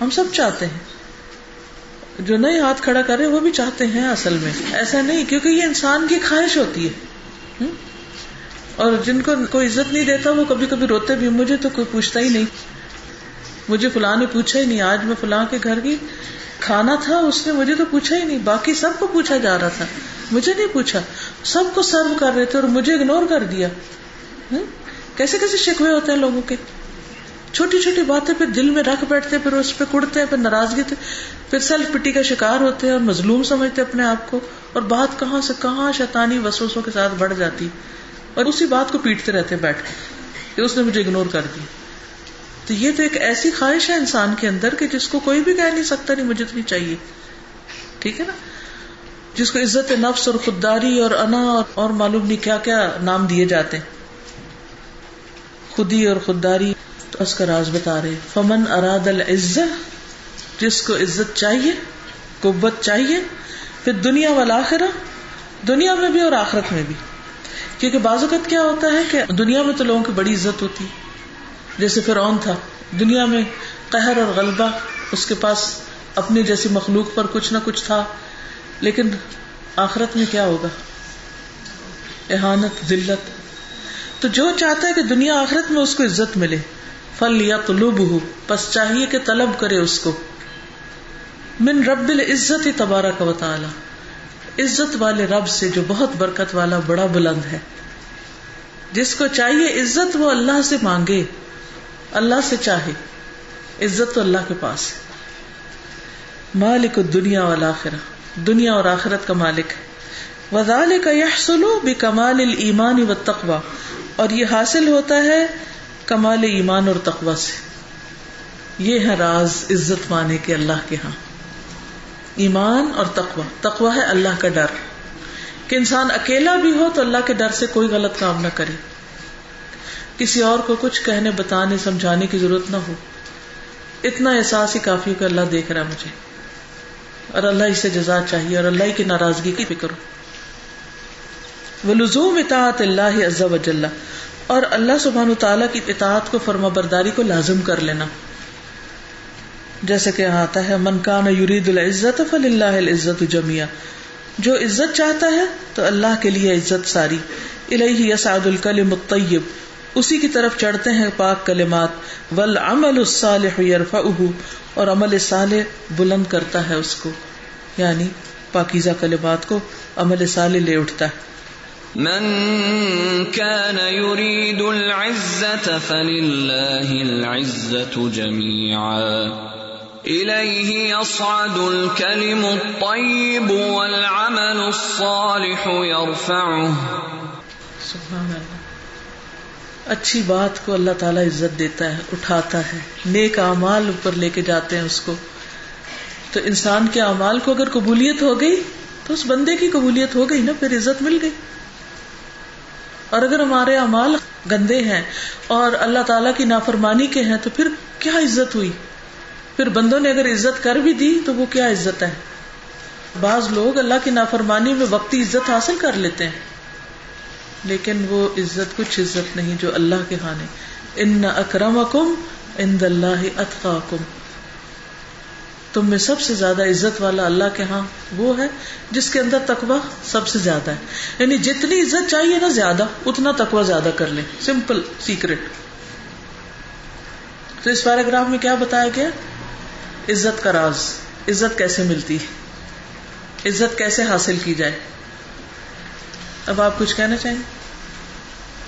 ہم سب چاہتے ہیں۔ جو نئے ہاتھ کھڑا کرے وہ بھی چاہتے ہیں اصل میں۔ ایسا نہیں، کیونکہ یہ انسان کی خواہش ہوتی ہے۔ اور جن کو کوئی عزت نہیں دیتا، وہ کبھی کبھی روتے بھی مجھے تو کوئی پوچھتا ہی نہیں۔ مجھے فلاں نے پوچھا ہی نہیں۔ آج میں فلاں کے گھر کی کھانا تھا، اس نے مجھے تو پوچھا ہی نہیں۔ باقی سب کو پوچھا جا رہا تھا۔ مجھے نہیں پوچھا۔ سب کو سرو کر رہے تھے اور مجھے اگنور کر دیا۔ کیسے کیسے شکوے ہوتے ہیں لوگوں کے؟ چھوٹی چھوٹی باتیں پھر دل میں رکھ بیٹھتے پھر اس پہ کڑتے پھر ناراضگی پھر سیلف پٹی کا شکار ہوتے ہیں اور مظلوم سمجھتے اپنے آپ کو اور بات کہاں سے کہاں شیطانی وسوسوں کے ساتھ بڑھ جاتی۔ اور اسی بات کو پیٹتے رہتے بیٹھ کے کہ اس نے مجھے اگنور کر دی تو یہ تو ایک ایسی خواہش ہے انسان کے اندر کہ جس کو کوئی بھی کہہ نہیں سکتا نہیں، مجھے اتنی چاہیے۔ ٹھیک ہے نا؟ جس کو عزت نفس اور خودداری اور انا اور معلوم نہیں کیا کیا نام دیے جاتے ہیں۔ خودی اور خودداری۔ تو اس کا راز بتا رہے فمن اراد العزت جس کو عزت چاہیے، قوت چاہیے، پھر دنیا والا دنیا میں بھی اور آخرت میں بھی۔ کیونکہ بعض اوقات کیا ہوتا ہے کہ دنیا میں تو لوگوں کی بڑی عزت ہوتی جیسے فرعون تھا، دنیا میں قہر اور غلبہ، اس کے پاس اپنی جیسی مخلوق پر کچھ نہ کچھ تھا۔ لیکن آخرت میں کیا ہوگا؟ احانت، ذلت۔ تو جو چاہتا ہے کہ دنیا آخرت میں اس کو عزت ملے۔ فل یا طلوب ہو بس چاہیے کہ طلب کرے اس کو۔ من رب العزت ہی تبارہ کا وطالعہ عزت والے رب سے جو بہت برکت والا بڑا بلند ہے۔ جس کو چاہیے عزت وہ اللہ سے مانگے، اللہ سے چاہے۔ عزت تو اللہ کے پاس ہے۔ مالک دنیا والا دنیا اور آخرت کا مالک ہے۔ وزال کا یہ سلو بھی کمال ایمان و تقوا اور یہ حاصل ہوتا ہے کمال ایمان اور تقوا سے۔ یہ ہے راز عزت پانے کے اللہ کے ہاں۔ ایمان اور تقوا تقوا ہے اللہ کا ڈر۔ کہ انسان اکیلا بھی ہو تو اللہ کے ڈر سے کوئی غلط کام نہ کرے۔ کسی اور کو کچھ کہنے، بتانے، سمجھانے کی ضرورت نہ ہو۔ اتنا احساس ہی کافی کہ اللہ دیکھ رہا مجھے۔ اور اللہ اسے جزا چاہیے اور اللہ کی ناراضگی کی فکر وہ لزوم اطاعت اللہ عز و اور اللہ سبحان تعالیٰ کی اطاعت کو فرما برداری کو لازم کر لینا۔ جیسے کہ یہاں آتا ہے، من کان یرید العزت فل اللہ العزت جمیا جو عزت چاہتا ہے تو اللہ کے لیے عزت ساری۔ الہ یسعد الکلم الطیب۔ اسی کی طرف چڑھتے ہیں پاک کلمات۔ ول عمل الصالح یرفعه اور عمل صالح بلند کرتا ہے اس کو۔ یعنی پاکیزہ کلمات کو عمل صالح لے اٹھتا ہے۔ من كان يريد العزة فلله العزة جميعا. إليه يصعد الكلم الطيب والعمل الصالح يرفعه. سبحان اللہ. اچھی بات کو اللہ تعالیٰ عزت دیتا ہے، اٹھاتا ہے، نیک اعمال اوپر لے کے جاتے ہیں اس کو۔ تو انسان کے اعمال کو اگر قبولیت ہو گئی، تو اس بندے کی قبولیت ہو گئی نا، پھر عزت مل گئی۔ اور اگر ہمارے اعمال گندے ہیں اور اللہ تعالیٰ کی نافرمانی کے ہیں تو پھر کیا عزت ہوئی؟ پھر بندوں نے اگر عزت کر بھی دی تو وہ کیا عزت ہے؟ بعض لوگ اللہ کی نافرمانی میں وقتی عزت حاصل کر لیتے ہیں، لیکن وہ عزت کچھ عزت نہیں جو اللہ کے ہاں ان اکرم اکم ان اللہ اتقاکم تم میں سب سے زیادہ عزت والا اللہ کے ہاں وہ ہے جس کے اندر تقوی سب سے زیادہ ہے۔ یعنی جتنی عزت چاہیے نا زیادہ، اتنا تقوی زیادہ کر لیں۔ سمپل سیکرٹ تو اس پیراگراف میں کیا بتایا گیا؟ عزت کا راز۔ عزت کیسے ملتی؟ ہے عزت کیسے حاصل کی جائے؟ اب آپ کچھ کہنا چاہیں؟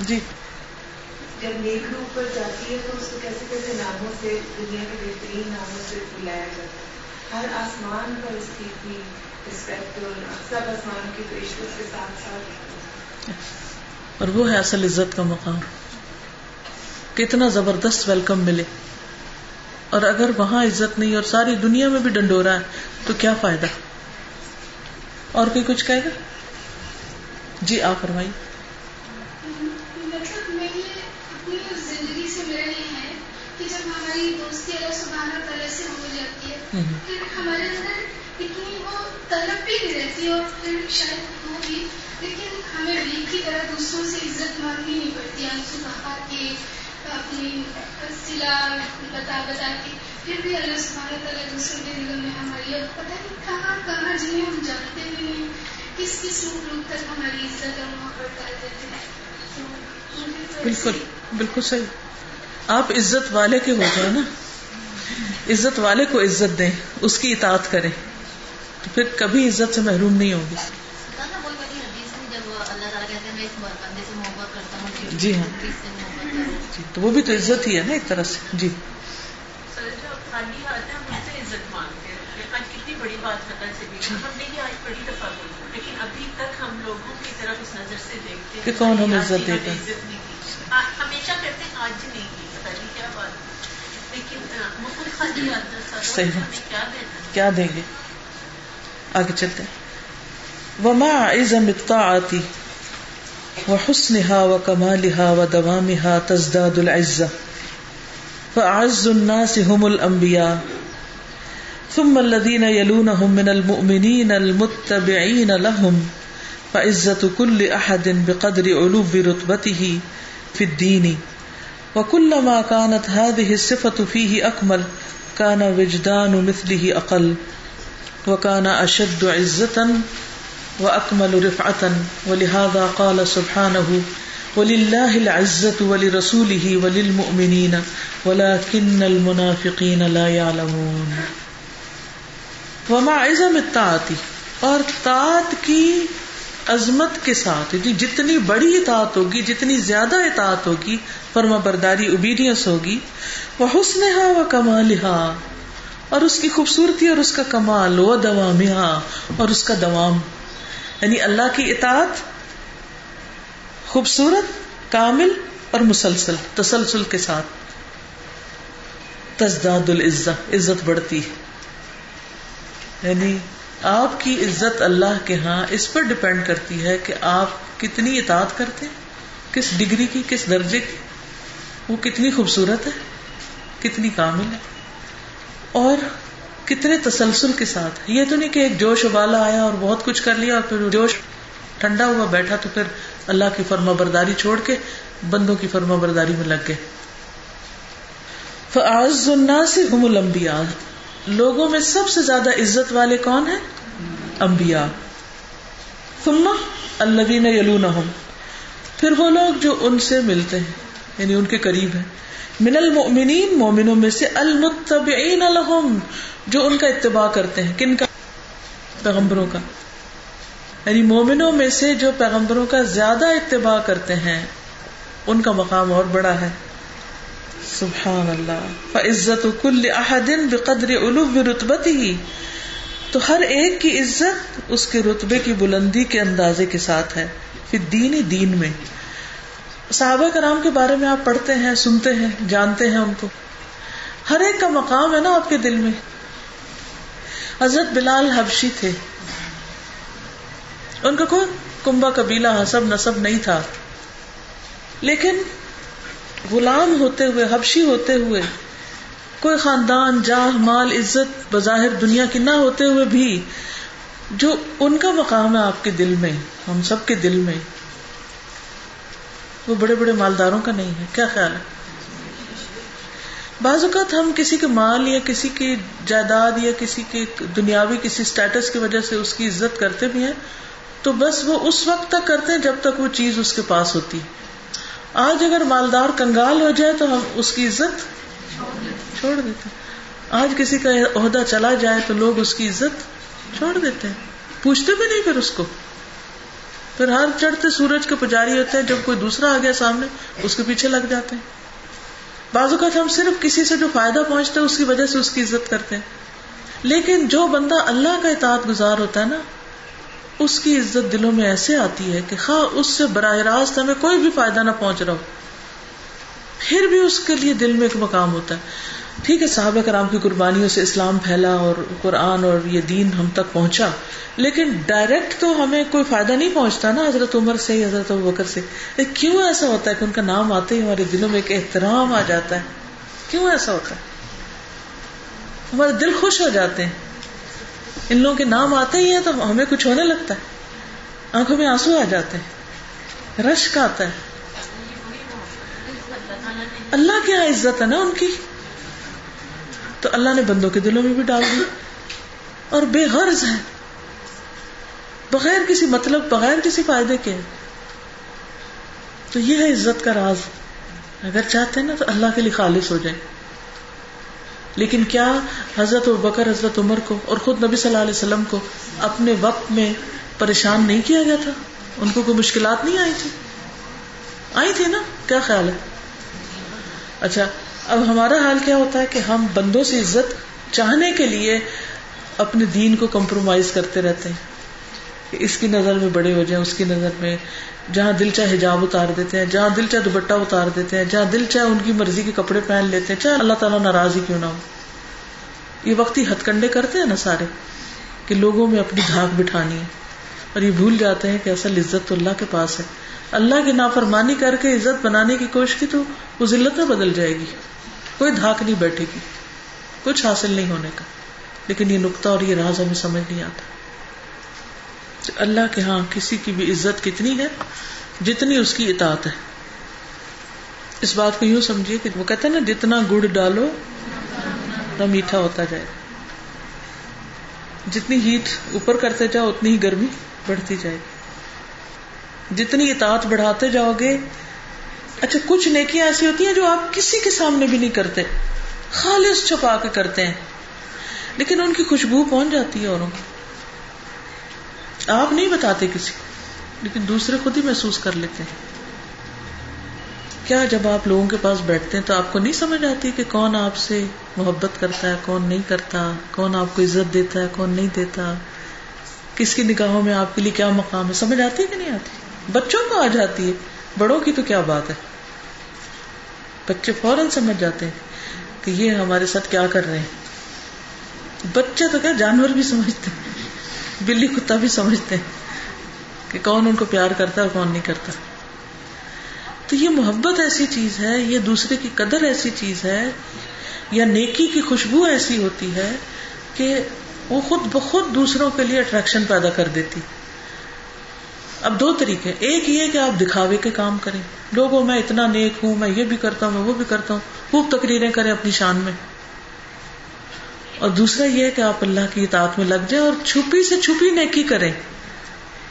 جی۔ جب نیک روپ پر جاتی ہے تو اس کو کیسے کیسے ناموں سے، دنیا کے بہترین ناموں سے بلایا جاتا ہے؟ ہر آسمان پر اس کی اتنی رسپیکٹ اور سب آسمان کے فرشتوں کے ساتھ ساتھ۔ اور وہ ہے اصل عزت کا مقام۔ کتنا زبردست ویلکم ملے۔ اور اگر وہاں عزت نہیں اور ساری دنیا میں بھی ڈنڈورا ہے تو کیا فائدہ؟ اور کوئی کچھ کہے گا؟ جی آپ فرمائیے۔ مطلب میں یہ اپنی زندگی سے میرا یہ ہے کہ جب ہماری دوستی اللہ سبحانہ تعالیٰ سے ہو جاتی ہے پھر ہمارے اندر اتنی وہ طلب بھی نہیں رہتی اور پھر شاید ہوگی۔ لیکن ہمیں بھی کی طرح دوسروں سے عزت مانگنی نہیں پڑتی۔ ہم سے کہا کہ اپنی سلا بتا بتا کے پھر بھی اللہ سبحانہ تعالیٰ دوسروں کے دلوں میں ہماری اور پتہ نہیں کہاں کہاں جنہیں ہم جانتے بھی نہیں کس کس روپ روپ تک ہماری عزت اور محبت ڈال دیتے ہیں۔ بالکل بالکل صحیح۔ آپ عزت والے کے ہو جائے نا۔ عزت والے کو عزت دیں، اس کی اطاعت کریں۔ تو پھر کبھی عزت سے محروم نہیں ہوگی جی ہاں۔ جی تو وہ بھی تو عزت ہی ہے نا ایک طرح سے۔ جی۔ بڑی بات ہم نے یہ آج بڑی دفعہ لیکن ابھی تک ہم لوگوں کی طرف اس نظر سے دیکھتے کہ کون ہمیں عزت دیتا ہے ہمیشہ کہتے ہیں آج نہیں کی پتا نہیں کیا بات لیکن مکل خالی صحیح بات۔ کیا دیں گے؟ آگے چلتے وما عزم الطاعتی وحسنها وكمالها ودوامها تزداد العزة فأعز الناس هم الأنبياء ثم الذين يلونهم من المؤمنين المتبعين لهم فعزة كل أحد بقدر علو رتبته في الدين وكلما كانت هذه الصفة فيه أكمل كان وجدان مثله أقل وكان أشد عزة وأكمل رفعة ولهذا قال سبحانه ولله العزة ولرسوله وللمؤمنين ولكن المنافقين لا يعلمون وما عزم اطاعتی اور طاعت کی عظمت کے ساتھ یعنی جتنی بڑی اطاعت ہوگی، جتنی زیادہ اطاعت ہوگی فرما برداری اوبیڈینس ہوگی، وہ حسن ہا و کمال اور اس کی خوبصورتی اور اس کا کمال و دوام اور اس کا دوام یعنی اللہ کی اطاعت خوبصورت، کامل اور مسلسل، تسلسل کے ساتھ۔ تزداد العزت عزت بڑھتی ہے۔ یعنی آپ کی عزت اللہ کے ہاں اس پر ڈپینڈ کرتی ہے کہ آپ کتنی اطاعت کرتے ہیں، کس ڈگری کی، کس درجے کی۔ وہ کتنی خوبصورت ہے، کتنی کامل ہے۔ اور کتنے تسلسل کے ساتھ۔ یہ تو نہیں کہ ایک جوش ابالا آیا اور بہت کچھ کر لیا اور پھر جوش ٹھنڈا ہوا بیٹھا تو پھر اللہ کی فرما برداری چھوڑ کے بندوں کی فرما برداری میں لگ گئے۔ فعز الناس هم الانبیاء لوگوں میں سب سے زیادہ عزت والے کون ہیں؟ انبیاء۔ ثم الذین یلونہم۔ پھر وہ لوگ جو ان سے ملتے ہیں یعنی ان کے قریب ہیں۔ من المؤمنین، مومنوں میں سے المتبعین لہم، جو ان کا اتباع کرتے ہیں۔ کن کا؟ پیغمبروں کا۔ یعنی مومنوں میں سے جو پیغمبروں کا زیادہ اتباع کرتے ہیں، ان کا مقام اور بڑا ہے۔ سبحان اللہ فعزت کل احدن بقدر علو رتبتی ہی تو ہر ایک کی عزت اس کے رتبے کی بلندی کے اندازے کے ساتھ ہے پھر دین ہی دین میں۔ صحابہ کرام کے بارے میں آپ پڑھتے ہیں، سنتے ہیں، جانتے ہیں ان کو۔ ہر ایک کا مقام ہے نا آپ کے دل میں۔ حضرت بلال حبشی تھے۔ ان کا کوئی کنبا قبیلہ ہاں، حسب نصب نہیں تھا۔ لیکن غلام ہوتے ہوئے، حبشی ہوتے ہوئے، کوئی خاندان جاہ مال، عزت، بظاہر دنیا کی نہ ہوتے ہوئے بھی، جو ان کا مقام ہے آپ کے دل میں، ہم سب کے دل میں، وہ بڑے بڑے مالداروں کا نہیں ہے۔ کیا خیال ہے؟ بعض اوقات ہم کسی کے مال یا کسی کی جائیداد یا کسی کے دنیاوی کسی اسٹیٹس کی وجہ سے اس کی عزت کرتے بھی ہیں، تو بس وہ اس وقت تک کرتے ہیں جب تک وہ چیز اس کے پاس ہوتی۔ آج اگر مالدار کنگال ہو جائے تو ہم اس کی عزت چھوڑ دیتے آج کسی کا عہدہ چلا جائے تو لوگ اس کی عزت چھوڑ دیتے ہیں۔ پوچھتے بھی نہیں پھر اس کو۔ پھر ہر چڑھتے سورج کے پجاری ہوتے ہیں، جب کوئی دوسرا آ گیا سامنے، اس کے پیچھے لگ جاتے ہیں۔ بعض اوقات ہم صرف کسی سے جو فائدہ پہنچتا ہے، اس کی وجہ سے اس کی عزت کرتے ہیں۔ لیکن جو بندہ اللہ کا اطاعت گزار ہوتا ہے نا اس کی عزت دلوں میں ایسے آتی ہے کہ خواہ اس سے براہ راست ہمیں کوئی بھی فائدہ نہ پہنچ رہا ہو، پھر بھی اس کے لیے دل میں ایک مقام ہوتا ہے۔ ٹھیک ہے، صحابہ کرام کی قربانیوں سے اسلام پھیلا اور قرآن اور یہ دین ہم تک پہنچا، لیکن ڈائریکٹ تو ہمیں کوئی فائدہ نہیں پہنچتا نا حضرت عمر سے حضرت بکر سے۔ کیوں ایسا ہوتا ہے کہ ان کا نام آتے ہی ہمارے دلوں میں ایک احترام آ جاتا ہے؟ کیوں ایسا ہوتا ہے؟ ہمارے دل خوش ہو جاتے ہیں۔ ان لوگوں کے نام آتے ہی ہیں تو ہمیں کچھ ہونے لگتا ہے۔ آنکھوں میں آنسو آ جاتے ہیں۔ رشک آتا ہے۔ اللہ کی عزت ہے نا ان کی۔ تو اللہ نے بندوں کے دلوں میں بھی ڈال دی۔ اور بے غرض ہے۔ بغیر کسی مطلب بغیر کسی فائدے کے۔ تو یہ ہے عزت کا راز۔ اگر چاہتے ہیں نا تو اللہ کے لیے خالص ہو جائے لیکن کیا حضرت بکر حضرت عمر کو اور خود نبی صلی اللہ علیہ وسلم کو اپنے وقت میں پریشان نہیں کیا گیا تھا؟ ان کو کوئی مشکلات نہیں آئی تھی؟ آئی تھی نا؟ کیا خیال ہے؟ اچھا اب ہمارا حال کیا ہوتا ہے کہ ہم بندوں سے عزت چاہنے کے لیے اپنے دین کو کمپرومائز کرتے رہتے ہیں۔ کہ اس کی نظر میں بڑے ہو جائیں، اس کی نظر میں جہاں دل چاہے حجاب اتار دیتے ہیں، جہاں دل چاہے دوپٹہ اتار دیتے ہیں، جہاں دل چاہے ان کی مرضی کے کپڑے پہن لیتے ہیں، چاہے اللہ تعالیٰ ناراض ہی کیوں نہ ہو۔ یہ وقت ہی ہتھ کنڈے کرتے ہیں نا سارے، کہ لوگوں میں اپنی دھاک بٹھانی ہے۔ اور یہ بھول جاتے ہیں کہ اصل عزت تو اللہ کے پاس ہے۔ اللہ کی نافرمانی کر کے عزت بنانے کی کوشش کی تو وہ ذلت میں بدل جائے گی۔ کوئی دھاک نہیں بیٹھے گی، کچھ حاصل نہیں ہونے کا۔ لیکن یہ نقطہ اور یہ راز ہمیں سمجھ نہیں آتا۔ اللہ کے ہاں کسی کی بھی عزت کتنی ہے، جتنی اس کی اطاعت ہے۔ اس بات کو یوں سمجھیے کہ وہ کہتے ہیں نا، جتنا گڑ ڈالو، اتنا میٹھا ہوتا جائے۔ جتنی ہیٹ اوپر کرتے جاؤ، اتنی ہی گرمی بڑھتی جائے۔ گی جتنی اطاعت بڑھاتے جاؤ گے۔ اچھا کچھ نیکیاں ایسی ہوتی ہیں جو آپ کسی کے سامنے بھی نہیں کرتے۔ خالص چھپا کے کرتے ہیں۔ لیکن ان کی خوشبو پہنچ جاتی ہے اوروں کی؟ آپ نہیں بتاتے کسی لیکن دوسرے خود ہی محسوس کر لیتے ہیں۔ کیا جب آپ لوگوں کے پاس بیٹھتے ہیں تو آپ کو نہیں سمجھ آتی کہ کون آپ سے محبت کرتا ہے، کون نہیں کرتا، کون آپ کو عزت دیتا ہے، کون نہیں دیتا؟ کس کی نگاہوں میں آپ کے لیے کیا مقام ہے؟ سمجھ آتی ہے کہ نہیں آتی؟ بچوں کو آ جاتی ہے۔ بڑوں کی تو کیا بات ہے؟ بچے فوراً سمجھ جاتے ہیں کہ یہ ہمارے ساتھ کیا کر رہے ہیں۔ بچے تو کیا جانور بھی سمجھتے ہیں۔ بلی کتا بھی سمجھتے ہیں کہ کون ان کو پیار کرتا ہے اور کون نہیں کرتا۔ تو یہ محبت ایسی چیز ہے، یہ دوسرے کی قدر ایسی چیز ہے، یا نیکی کی خوشبو ایسی ہوتی ہے کہ وہ خود بخود دوسروں کے لیے اٹریکشن پیدا کر دیتی۔ اب دو طریقے، ایک یہ کہ آپ دکھاوے کے کام کریں۔ لوگوں، میں اتنا نیک ہوں، میں یہ بھی کرتا ہوں، میں وہ بھی کرتا ہوں۔ خوب تقریریں کریں اپنی شان میں۔ اور دوسرا یہ ہے کہ آپ اللہ کی اطاعت میں لگ جائیں اور چھپی سے چھپی نیکی کریں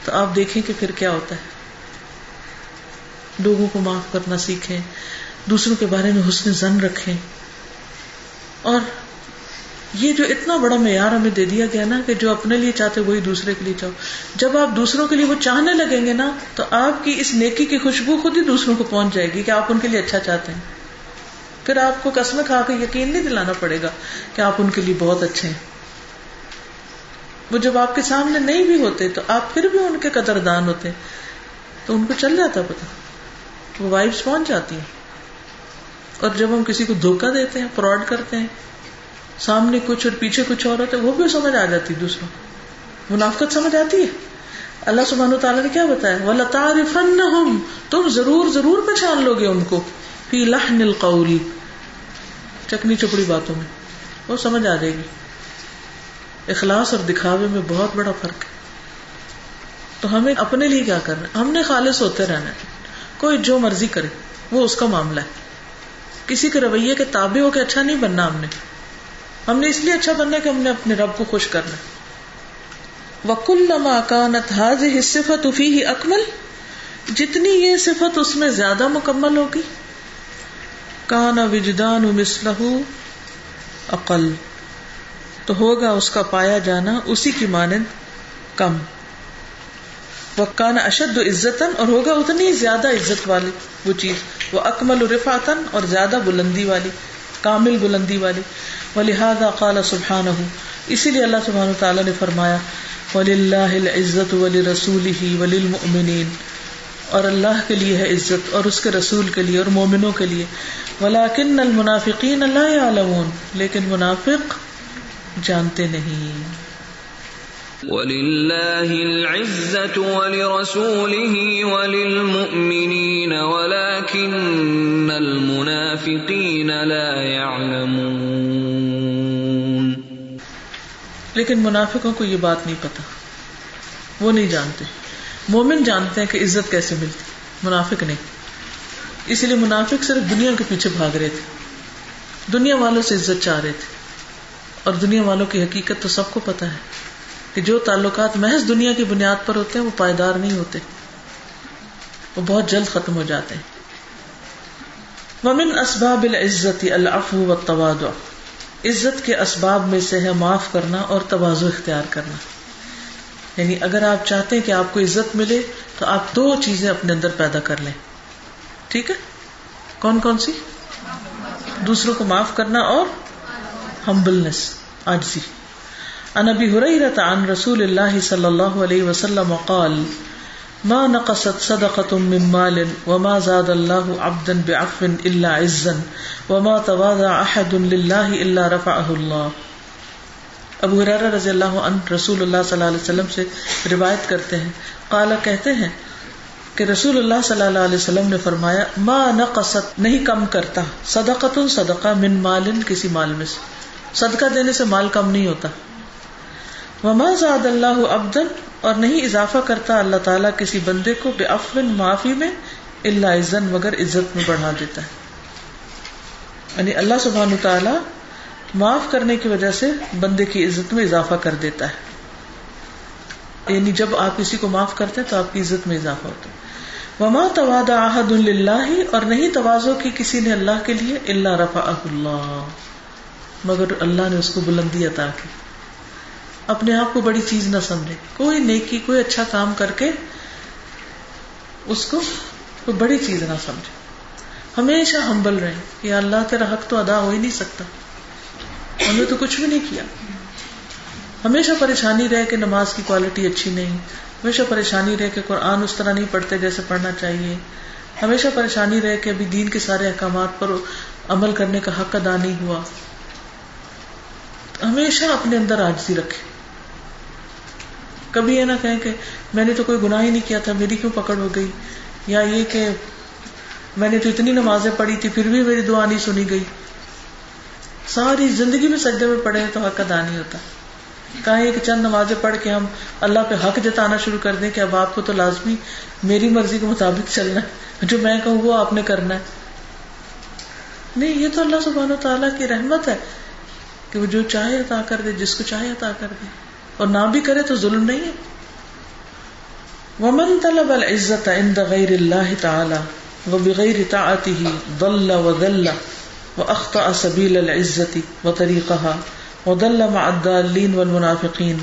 تو آپ دیکھیں کہ پھر کیا ہوتا ہے۔ لوگوں کو معاف کرنا سیکھیں، دوسروں کے بارے میں حسن زن رکھیں۔ اور یہ جو اتنا بڑا معیار ہمیں دے دیا گیا نا کہ جو اپنے لیے چاہتے وہی دوسرے کے لیے چاہو۔ جب آپ دوسروں کے لیے وہ چاہنے لگیں گے نا، تو آپ کی اس نیکی کی خوشبو خود ہی دوسروں کو پہنچ جائے گی کہ آپ ان کے لیے اچھا چاہتے ہیں۔ پھر آپ کو قسمیں کھا کے یقین نہیں دلانا پڑے گا کہ آپ ان کے لیے بہت اچھے ہیں۔ وہ جب آپ کے سامنے نہیں بھی ہوتے تو آپ پھر بھی ان کے قدر دان ہوتے تو ان کو چل جاتا پتا وہ وائبس پہنچ جاتی ہیں۔ اور جب ہم کسی کو دھوکا دیتے ہیں فراڈ کرتے ہیں، سامنے کچھ اور پیچھے کچھ اور ہوتا ہے وہ بھی سمجھ آ جاتی دوسروں منافقت سمجھ آتی ہے۔ اللہ سبحانہ تعالیٰ نے کیا بتایا؟ وہ تم ضرور ضرور پہچان لو گے ان کو۔ فی لحن القول۔ چکنی چپڑی باتوں میں، وہ سمجھ آ جائے گی۔ اخلاص اور دکھاوے میں بہت بڑا فرق ہے۔ تو ہمیں اپنے لیے کیا کرنا ہے؟ ہم نے خالص ہوتے رہنا ہے۔ کوئی جو مرضی کرے، وہ اس کا معاملہ ہے۔ کسی کے رویے کے تابع ہو کے اچھا نہیں بننا ہم نے۔ ہم نے اس لیے اچھا بننا کہ ہم نے اپنے رب کو خوش کرنا وکل نما کانت حاض صفت افی ہی اکمل جتنی یہ صفت اس میں زیادہ مکمل ہوگی کانا وجدان مسلح عقل تو ہوگا اس کا پایا جانا اسی کی مانند کم۔ وہ کانا اشد عزت اور ہوگا اتنی زیادہ عزت والی وہ چیز۔ وہ اکمل رفاتن اور زیادہ بلندی والی، کامل بلندی والی۔ ولہذا قال سبحانہ اسی لیے اللہ سبحانہ تعالیٰ نے فرمایا وللہ العزت ولرسولہ وللمؤمنین اور اللہ کے لیے ہے عزت، اور اس کے رسول کے لیے، اور مومنوں کے لیے۔ ولیکن المنافقین لا يعلمون لیکن منافق جانتے نہیں۔ وللہ العزت ولرسولہ وللمؤمنین ولكن المنافقین لا يعلمون لیکن منافقوں کو یہ بات نہیں پتا وہ نہیں جانتے۔ مومن جانتے ہیں کہ عزت کیسے ملتی منافق نہیں۔ اسی لیے منافق صرف دنیا کے پیچھے بھاگ رہے تھے۔ دنیا والوں سے عزت چاہ رہے تھے۔ اور دنیا والوں کی حقیقت تو سب کو پتا ہے کہ جو تعلقات محض دنیا کی بنیاد پر ہوتے ہیں، وہ پائیدار نہیں ہوتے۔ وہ بہت جلد ختم ہو جاتے ہیں۔ ومن اسباب العزت العفو والتواضع۔ عزت کے اسباب میں سے ہے معاف کرنا اور توازو اختیار کرنا۔ یعنی اگر آپ چاہتے ہیں کہ آپ کو عزت ملے، تو آپ دو چیزیں اپنے اندر پیدا کر لیں۔ ٹھیک ہے کون کون سی دوسروں کو معاف کرنا اور ہمبلنس آجزی عن ابي هريره عن رسول الله صلى الله عليه وسلم قال ما نقصت صدقة من مال وما زاد الله عبدا بعفو إلا عزا وما تواضع أحد لله إلا رفعه الله ابو حرار رضی اللہ عنہ رسول اللہ صلی اللہ علیہ وسلم سے روایت کرتے ہیں قالا کہتے ہیں کہ رسول اللہ صلی اللہ علیہ وسلم نے فرمایا، ما نقصت، نہیں کم کرتا۔ صدقۃ صدقہ من مال کسی مال میں سے۔ صدقہ دینے سے مال کم نہیں ہوتا۔ وما زاد اللہ ابدن اور نہیں اضافہ کرتا اللہ تعالیٰ کسی بندے کو بے افن معافی میں اللہ عزن مگر عزت میں بڑھا دیتا ہے۔ یعنی اللہ سبحان تعالیٰ معاف کرنے کی وجہ سے بندے کی عزت میں اضافہ کر دیتا ہے۔ یعنی جب آپ کسی کو معاف کرتے ہیں تو آپ کی عزت میں اضافہ ہوتا ہے۔ وما تواد احد اللہ اور نہیں توازو کی کسی نے اللہ کے لیے اللہ رفا اللہ مگر اللہ نے اس کو بلندی عطا کی۔ اپنے آپ کو بڑی چیز نہ سمجھے۔ کوئی نیکی، کوئی اچھا کام کر کے اس کو کوئی بڑی چیز نہ سمجھے۔ ہمیشہ ہمبل رہے کہ اللہ تیرا حق تو ادا ہو ہی نہیں سکتا۔ ہم نے تو کچھ بھی نہیں کیا۔ ہمیشہ پریشانی رہے کہ نماز کی کوالٹی اچھی نہیں۔ ہمیشہ پریشانی رہے کہ قرآن اس طرح نہیں پڑھتے جیسے پڑھنا چاہیے۔ ہمیشہ پریشانی رہے کہ ابھی دین کے سارے احکامات پر عمل کرنے کا حق ادا نہیں ہوا۔ ہمیشہ اپنے اندر آجزی رکھے۔ کبھی یہ نہ کہیں کہ میں نے تو کوئی گناہ ہی نہیں کیا تھا، میری کیوں پکڑ ہو گئی؟ یا یہ کہ میں نے تو اتنی نمازیں پڑھی تھی، پھر بھی میری دعا نہیں سنی گئی۔ ساری زندگی میں سجدے میں پڑے تو حق ادا نہیں ہوتا۔ کہیں کہ چند نمازیں پڑھ کے ہم اللہ پہ حق جتانا شروع کر دیں کہ اب آپ کو تو لازمی میری مرضی کے مطابق چلنا ہے۔ جو میں کہوں وہ آپ نے کرنا ہے۔ نہیں، یہ تو اللہ سبحانہ و تعالیٰ کی رحمت ہے کہ وہ جو چاہے عطا کر دے، جس کو چاہے عطا کر دے۔ اور نہ بھی کرے تو ظلم نہیں ہے۔ ومن طلب العزت عند غیر اللہ تعالی وبغیر طاعته ضل وذل واخطا سبيل العزت وطريقها وضل مع الضالين والمنافقين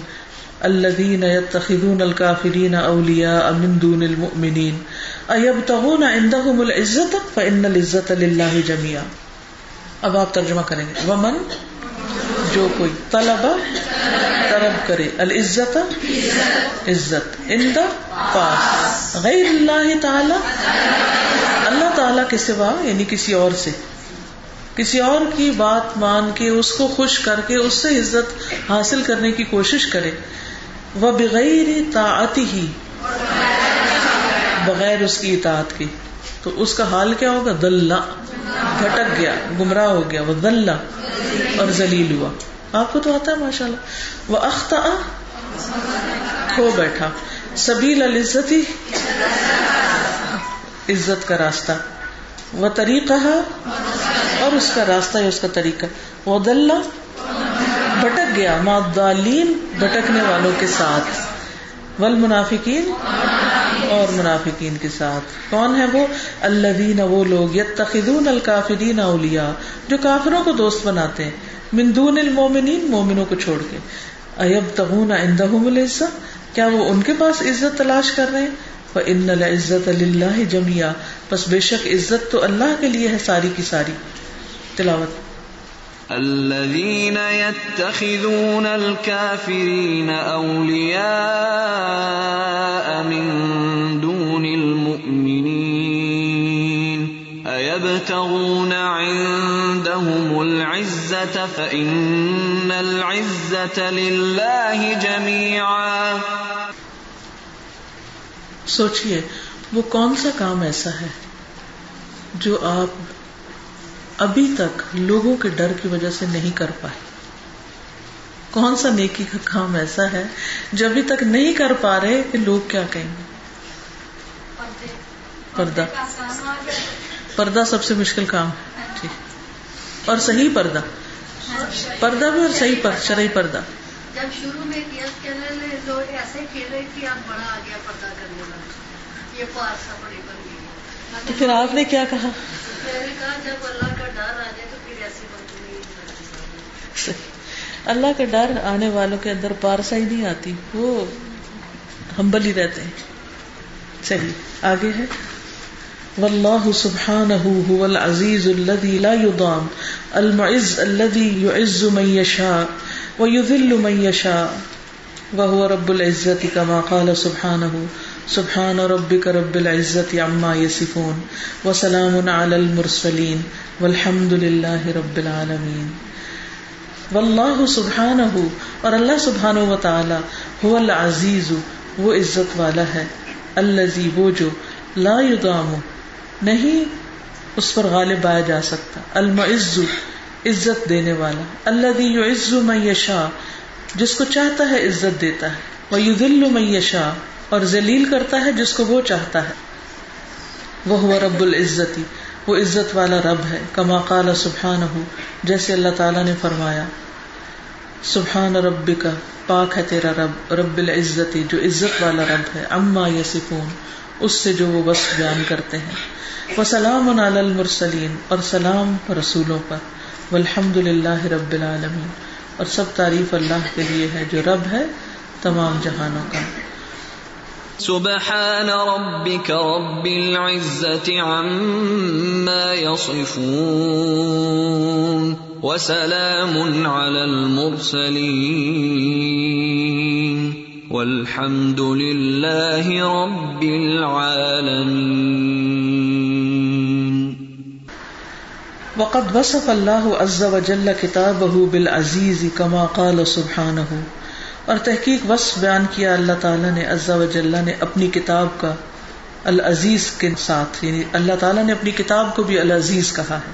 الذين يتخذون الكافرين اولياء من دون المؤمنين. ايبتغون عندهم العزت فان العزت لله جميعا. اب آپ ترجمہ کریں گے. ومن؟ جو کوئی. طلبا طلب کرے. العزت؟ عزت. ان دا پاس. غیر اللہ تعالی؟ اللہ تعالی کے سوا یعنی کسی اور سے. کسی اور کی بات مان کے اس کو خوش کر کے اس سے عزت حاصل کرنے کی کوشش کرے۔ وہ بغیر طاعت ہی، بغیر اس کی اطاعت کی تو اس کا حال کیا ہوگا؟ دلہ۔ بھٹک گیا، گمراہ ہو گیا۔ وہ دلہ اور ذلیل ہوا۔ آپ کو تو آتا ہے ماشاء اللہ وہ اختا کھو بیٹھا۔ سبیل العزت۔ ہی عزت کا راستہ۔ وہ طریقہ اور اس کا راستہ ہے اس کا طریقہ۔ وہ بھٹک گیا معدالین بھٹکنے والوں کے ساتھ۔ ول منافقین اور منافقین کے ساتھ۔ کون ہے وہ؟ اللہ وہ لوگ، یتخذون الکافرین اولیاء، جو کافروں کو دوست بناتے ہیں۔ من دون المومنین، مومنوں کو چھوڑ کے۔ ایب تغون عندهم العزت کیا وہ ان کے پاس عزت تلاش کر رہے ہیں؟ فان العزت للہ جميعا۔ پس بے شک عزت تو اللہ کے لیے ہے، ساری کی ساری۔ تلاوت۔ الذين يتخذون الكافرين أولياء من دون المؤمنين أيبتغون عندهم العزة فإن العزة لله جميعا سوچئے وہ کون سا کام ایسا ہے جو آپ ابھی تک لوگوں کے ڈر کی وجہ سے نہیں کر پائے۔ کون سا نیکی کا کام ایسا ہے جو ابھی تک نہیں کر پا رہے کہ لوگ کیا کہیں گے؟ پردہ۔ پردہ سب سے مشکل کام ہے۔ ٹھیک۔ اور صحیح پردہ۔ پردہ بھی اور صحیح پر شرعی پردہ۔ جب شروع میں لوگ ایسے کھیل رہے تھے اب بڑا آ گیا پردہ کرنے والا یہ تو پھر آپ نے کیا کہا؟ اللہ کا ڈر آنے والوں کے اندر پارسا ہی نہیں آتی، وہ ہمبل ہی رہتے ہیں۔ چلیے آگے ہے۔ واللہ سبحانہ هو العزیز الذي لا يضام المعز الذي يعز من يشاء ويذل من يشاء وهو رب العزة كما قال سبحانه سبحان ربك رب العزة عما يصفون وسلام على المرسلين والحمد لله رب العالمين واللہ سبحانہ اور اللہ سبحانہ و تعالی هو العزیز، وہ عزت والا ہے الذي وہ جو لا يدام نہیں اس پر غالب آیا جا سکتا، المعز، عزت دینے والا الذي يعز من يشاء جس کو چاہتا ہے عزت دیتا ہے ويذل من يشاء اور ذلیل کرتا ہے جس کو وہ چاہتا ہے۔ وہ ہوا رب العزتی۔ وہ عزت والا رب ہے۔ کما قال سبحان ہو جیسے اللہ تعالیٰ نے فرمایا، سبحان رب کا پاک ہے تیرا رب رب العزتی، جو عزت والا رب ہے۔ اما یا سکون اس سے جو وہ بس بیان کرتے ہیں۔ وہ سلام المرسلین۔ اور سلام رسولوں پر۔ والحمد للہ رب العالمین۔ اور سب تعریف اللہ کے لیے ہے، جو رب ہے، تمام جہانوں کا۔ سبحان ربك رب العزة عما يصفون وسلام على المرسلين والحمد لله رب العالمين وقد وصف الله عز وجل كتابه بالعزيز كما قال سبحانه اور تحقیق وصف بیان کیا اللہ تعالیٰ نے عزا وجل نے اپنی کتاب کا العزیز کے ساتھ یعنی اللہ تعالیٰ نے اپنی کتاب کو بھی العزیز کہا ہے۔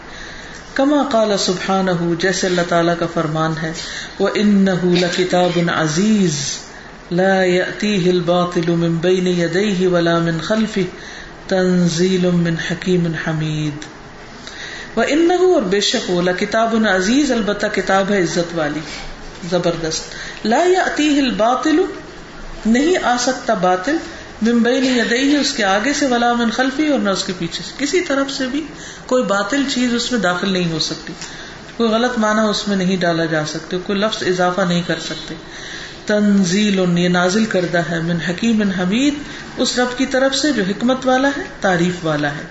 کما قال سبحان جیسے اللہ تعالیٰ کا فرمان ہے وہ ان کتاب عزیز لا يأتيه الباطل من بين يديه ولا من خلفه، تنزيل من حكيم حميد۔ وہ ان اور بے شک وہ کتاب عزیز البتہ کتاب ہے عزت والی۔ زبردست۔ لا یا عتی باطل نہیں آ سکتا باطل ممبئی نے یدئی اس کے آگے سے، ولا من خلفی، اور نہ اس کے پیچھے سے۔ کسی طرف سے بھی کوئی باطل چیز اس میں داخل نہیں ہو سکتی۔ کوئی غلط معنی اس میں نہیں ڈالا جا سکتے کوئی لفظ اضافہ نہیں کر سکتے۔ تنزیل، یہ نازل کردہ ہے، من حکیم حمید، اس رب کی طرف سے جو حکمت والا ہے، تعریف والا ہے۔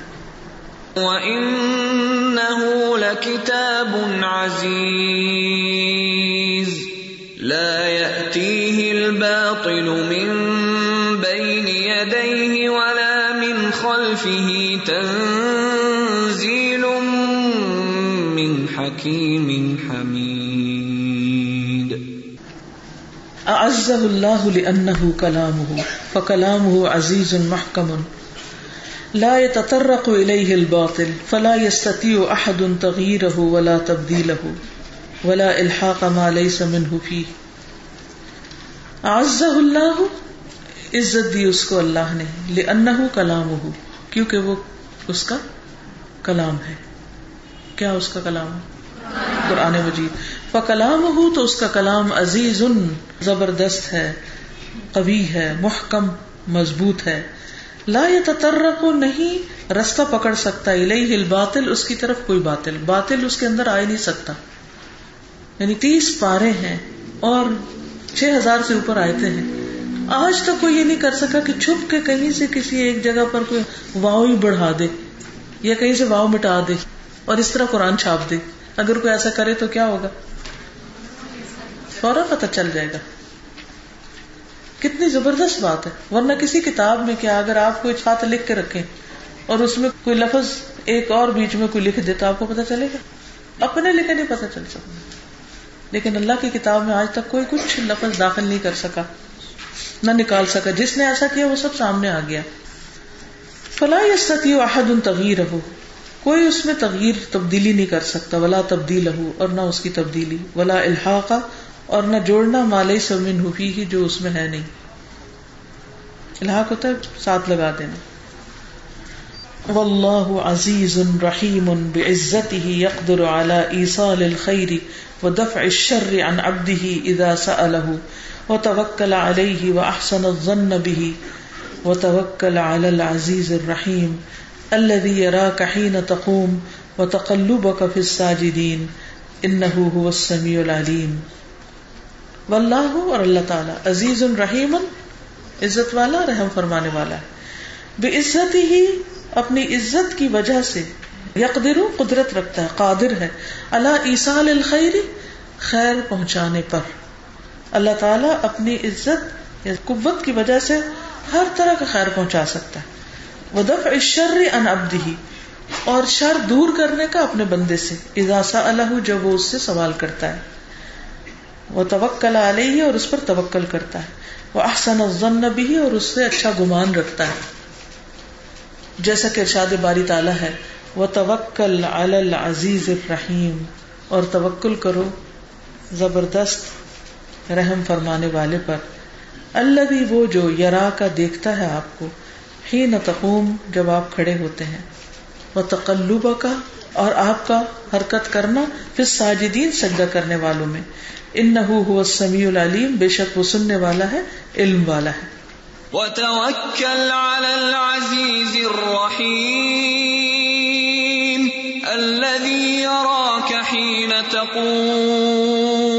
وَإِنَّهُ لَكِتَابٌ عَزِيزٌ۔ لَا يَأْتِيهِ الْبَاطِلُ مِن بَيْنِ يَدَيْهِ وَلَا مِنْ خَلْفِهِ تَنزِيلٌ مِّنْ حَكِيمٍ حَمِيدٍ. اعزہ اللہ لأنه کلامه فکلامه عزیز محکم لا يتطرق إليه الباطل، فلا يستطيع أحد تغييره ولا تبديله، ولا الحاق ما ليس منه فيه. اعزہ اللہ، عزت دی اس کو اللہ نے لأنه کلامه کیونکہ وہ اس کا کلام ہے۔ کیا اس کا کلام قرآن مجید۔ فکلام ہو تو اس کا کلام عزیز زبردست ہے، قوی ہے، محکم، مضبوط ہے۔ لا يتطرق نہیں، رستہ پکڑ سکتا، الیہ الباطل، اس کی طرف کوئی باطل باطل اس کے اندر آ نہیں سکتا۔ یعنی تیس پارے ہیں اور چھ ہزار سے اوپر آئے ہیں آج تک کوئی یہ نہیں کر سکا کہ چھپ کے کہیں سے کسی ایک جگہ پر کوئی واؤ ہی بڑھا دے یا کہیں سے واؤ مٹا دے اور اس طرح قرآن چھاپ دے۔ اگر کوئی ایسا کرے تو کیا ہوگا؟ فوراً پتہ چل جائے گا۔ کتنی زبردست بات ہے۔ ورنہ کسی کتاب میں کیا اگر آپ کوئی چھات لکھ کے رکھیں اور اس میں کوئی لفظ ایک اور بیچ میں کوئی لکھ دے تو آپ کو پتا چلے گا۔ اپنے لکھے نہیں پتا چل سکتا۔ لیکن اللہ کی کتاب میں آج تک کوئی کچھ لفظ داخل نہیں کر سکا، نہ نکال سکا۔ جس نے ایسا کیا، وہ سب سامنے آ گیا۔ فلاح استطیع احد ان تغیر ہو کوئی اس میں تغیر تبدیلی نہیں کر سکتا، ولا تبدیل ہو اور نہ اس کی تبدیلی۔ ولا الحاق، اور نہ جوڑنا مالئی سمن ہوفی ہی جو اس میں ہے نہیں۔ الحاق ہوتا ہے ساتھ لگا دینا۔ واللہ عزیز رحیم بعزته يقدر على ایصال الخير ودفع الشر عن عبده اذا سأله وتوکل علیہ واحسن الظن به وتوکل على العزیز الرحیم الذي يراك حين تقوم وتقلبك في الساجدين انه هو السميع العليم. واللہ اور اللہ تعالی عزیز الرحیم عزت والا، رحم فرمانے والا ہے۔ بے عزت ہی اپنی عزت کی وجہ سے یقدر قدرت رکھتا ہے، قادر ہے۔ اللہ عیسال الخیر، خیر پہنچانے پر۔ اللہ تعالیٰ اپنی عزت یا قوت کی وجہ سے ہر طرح کا خیر پہنچا سکتا ہے۔ وہ دف اشر ان ابدی اور شر دور کرنے کا اپنے بندے سے۔ اضاسا اللہ جب وہ اس سے سوال کرتا ہے۔ وہ توکل علیہ، اور اس پر توکل کرتا ہے۔ وہ احسن الظن بھی اور اس سے اچھا گمان رکھتا ہے۔ جیسا کہ ارشاد باری تعالیٰ ہے وہ توکل العزیز الرحیم اور توکل کرو زبردست رحم فرمانے والے پر اللہ بھی وہ جو یرا کا دیکھتا ہے آپ کو ہی تقوم جب آپ کھڑے ہوتے ہیں۔ وہ تقلبہ کا اور آپ کا حرکت کرنا پھر ساجدین سجدہ کرنے والوں میں۔ انه هو السميع العليم بے شک وہ سننے والا ہے، علم والا ہے۔ وتوكل على العزيز الرحيم حين تقوم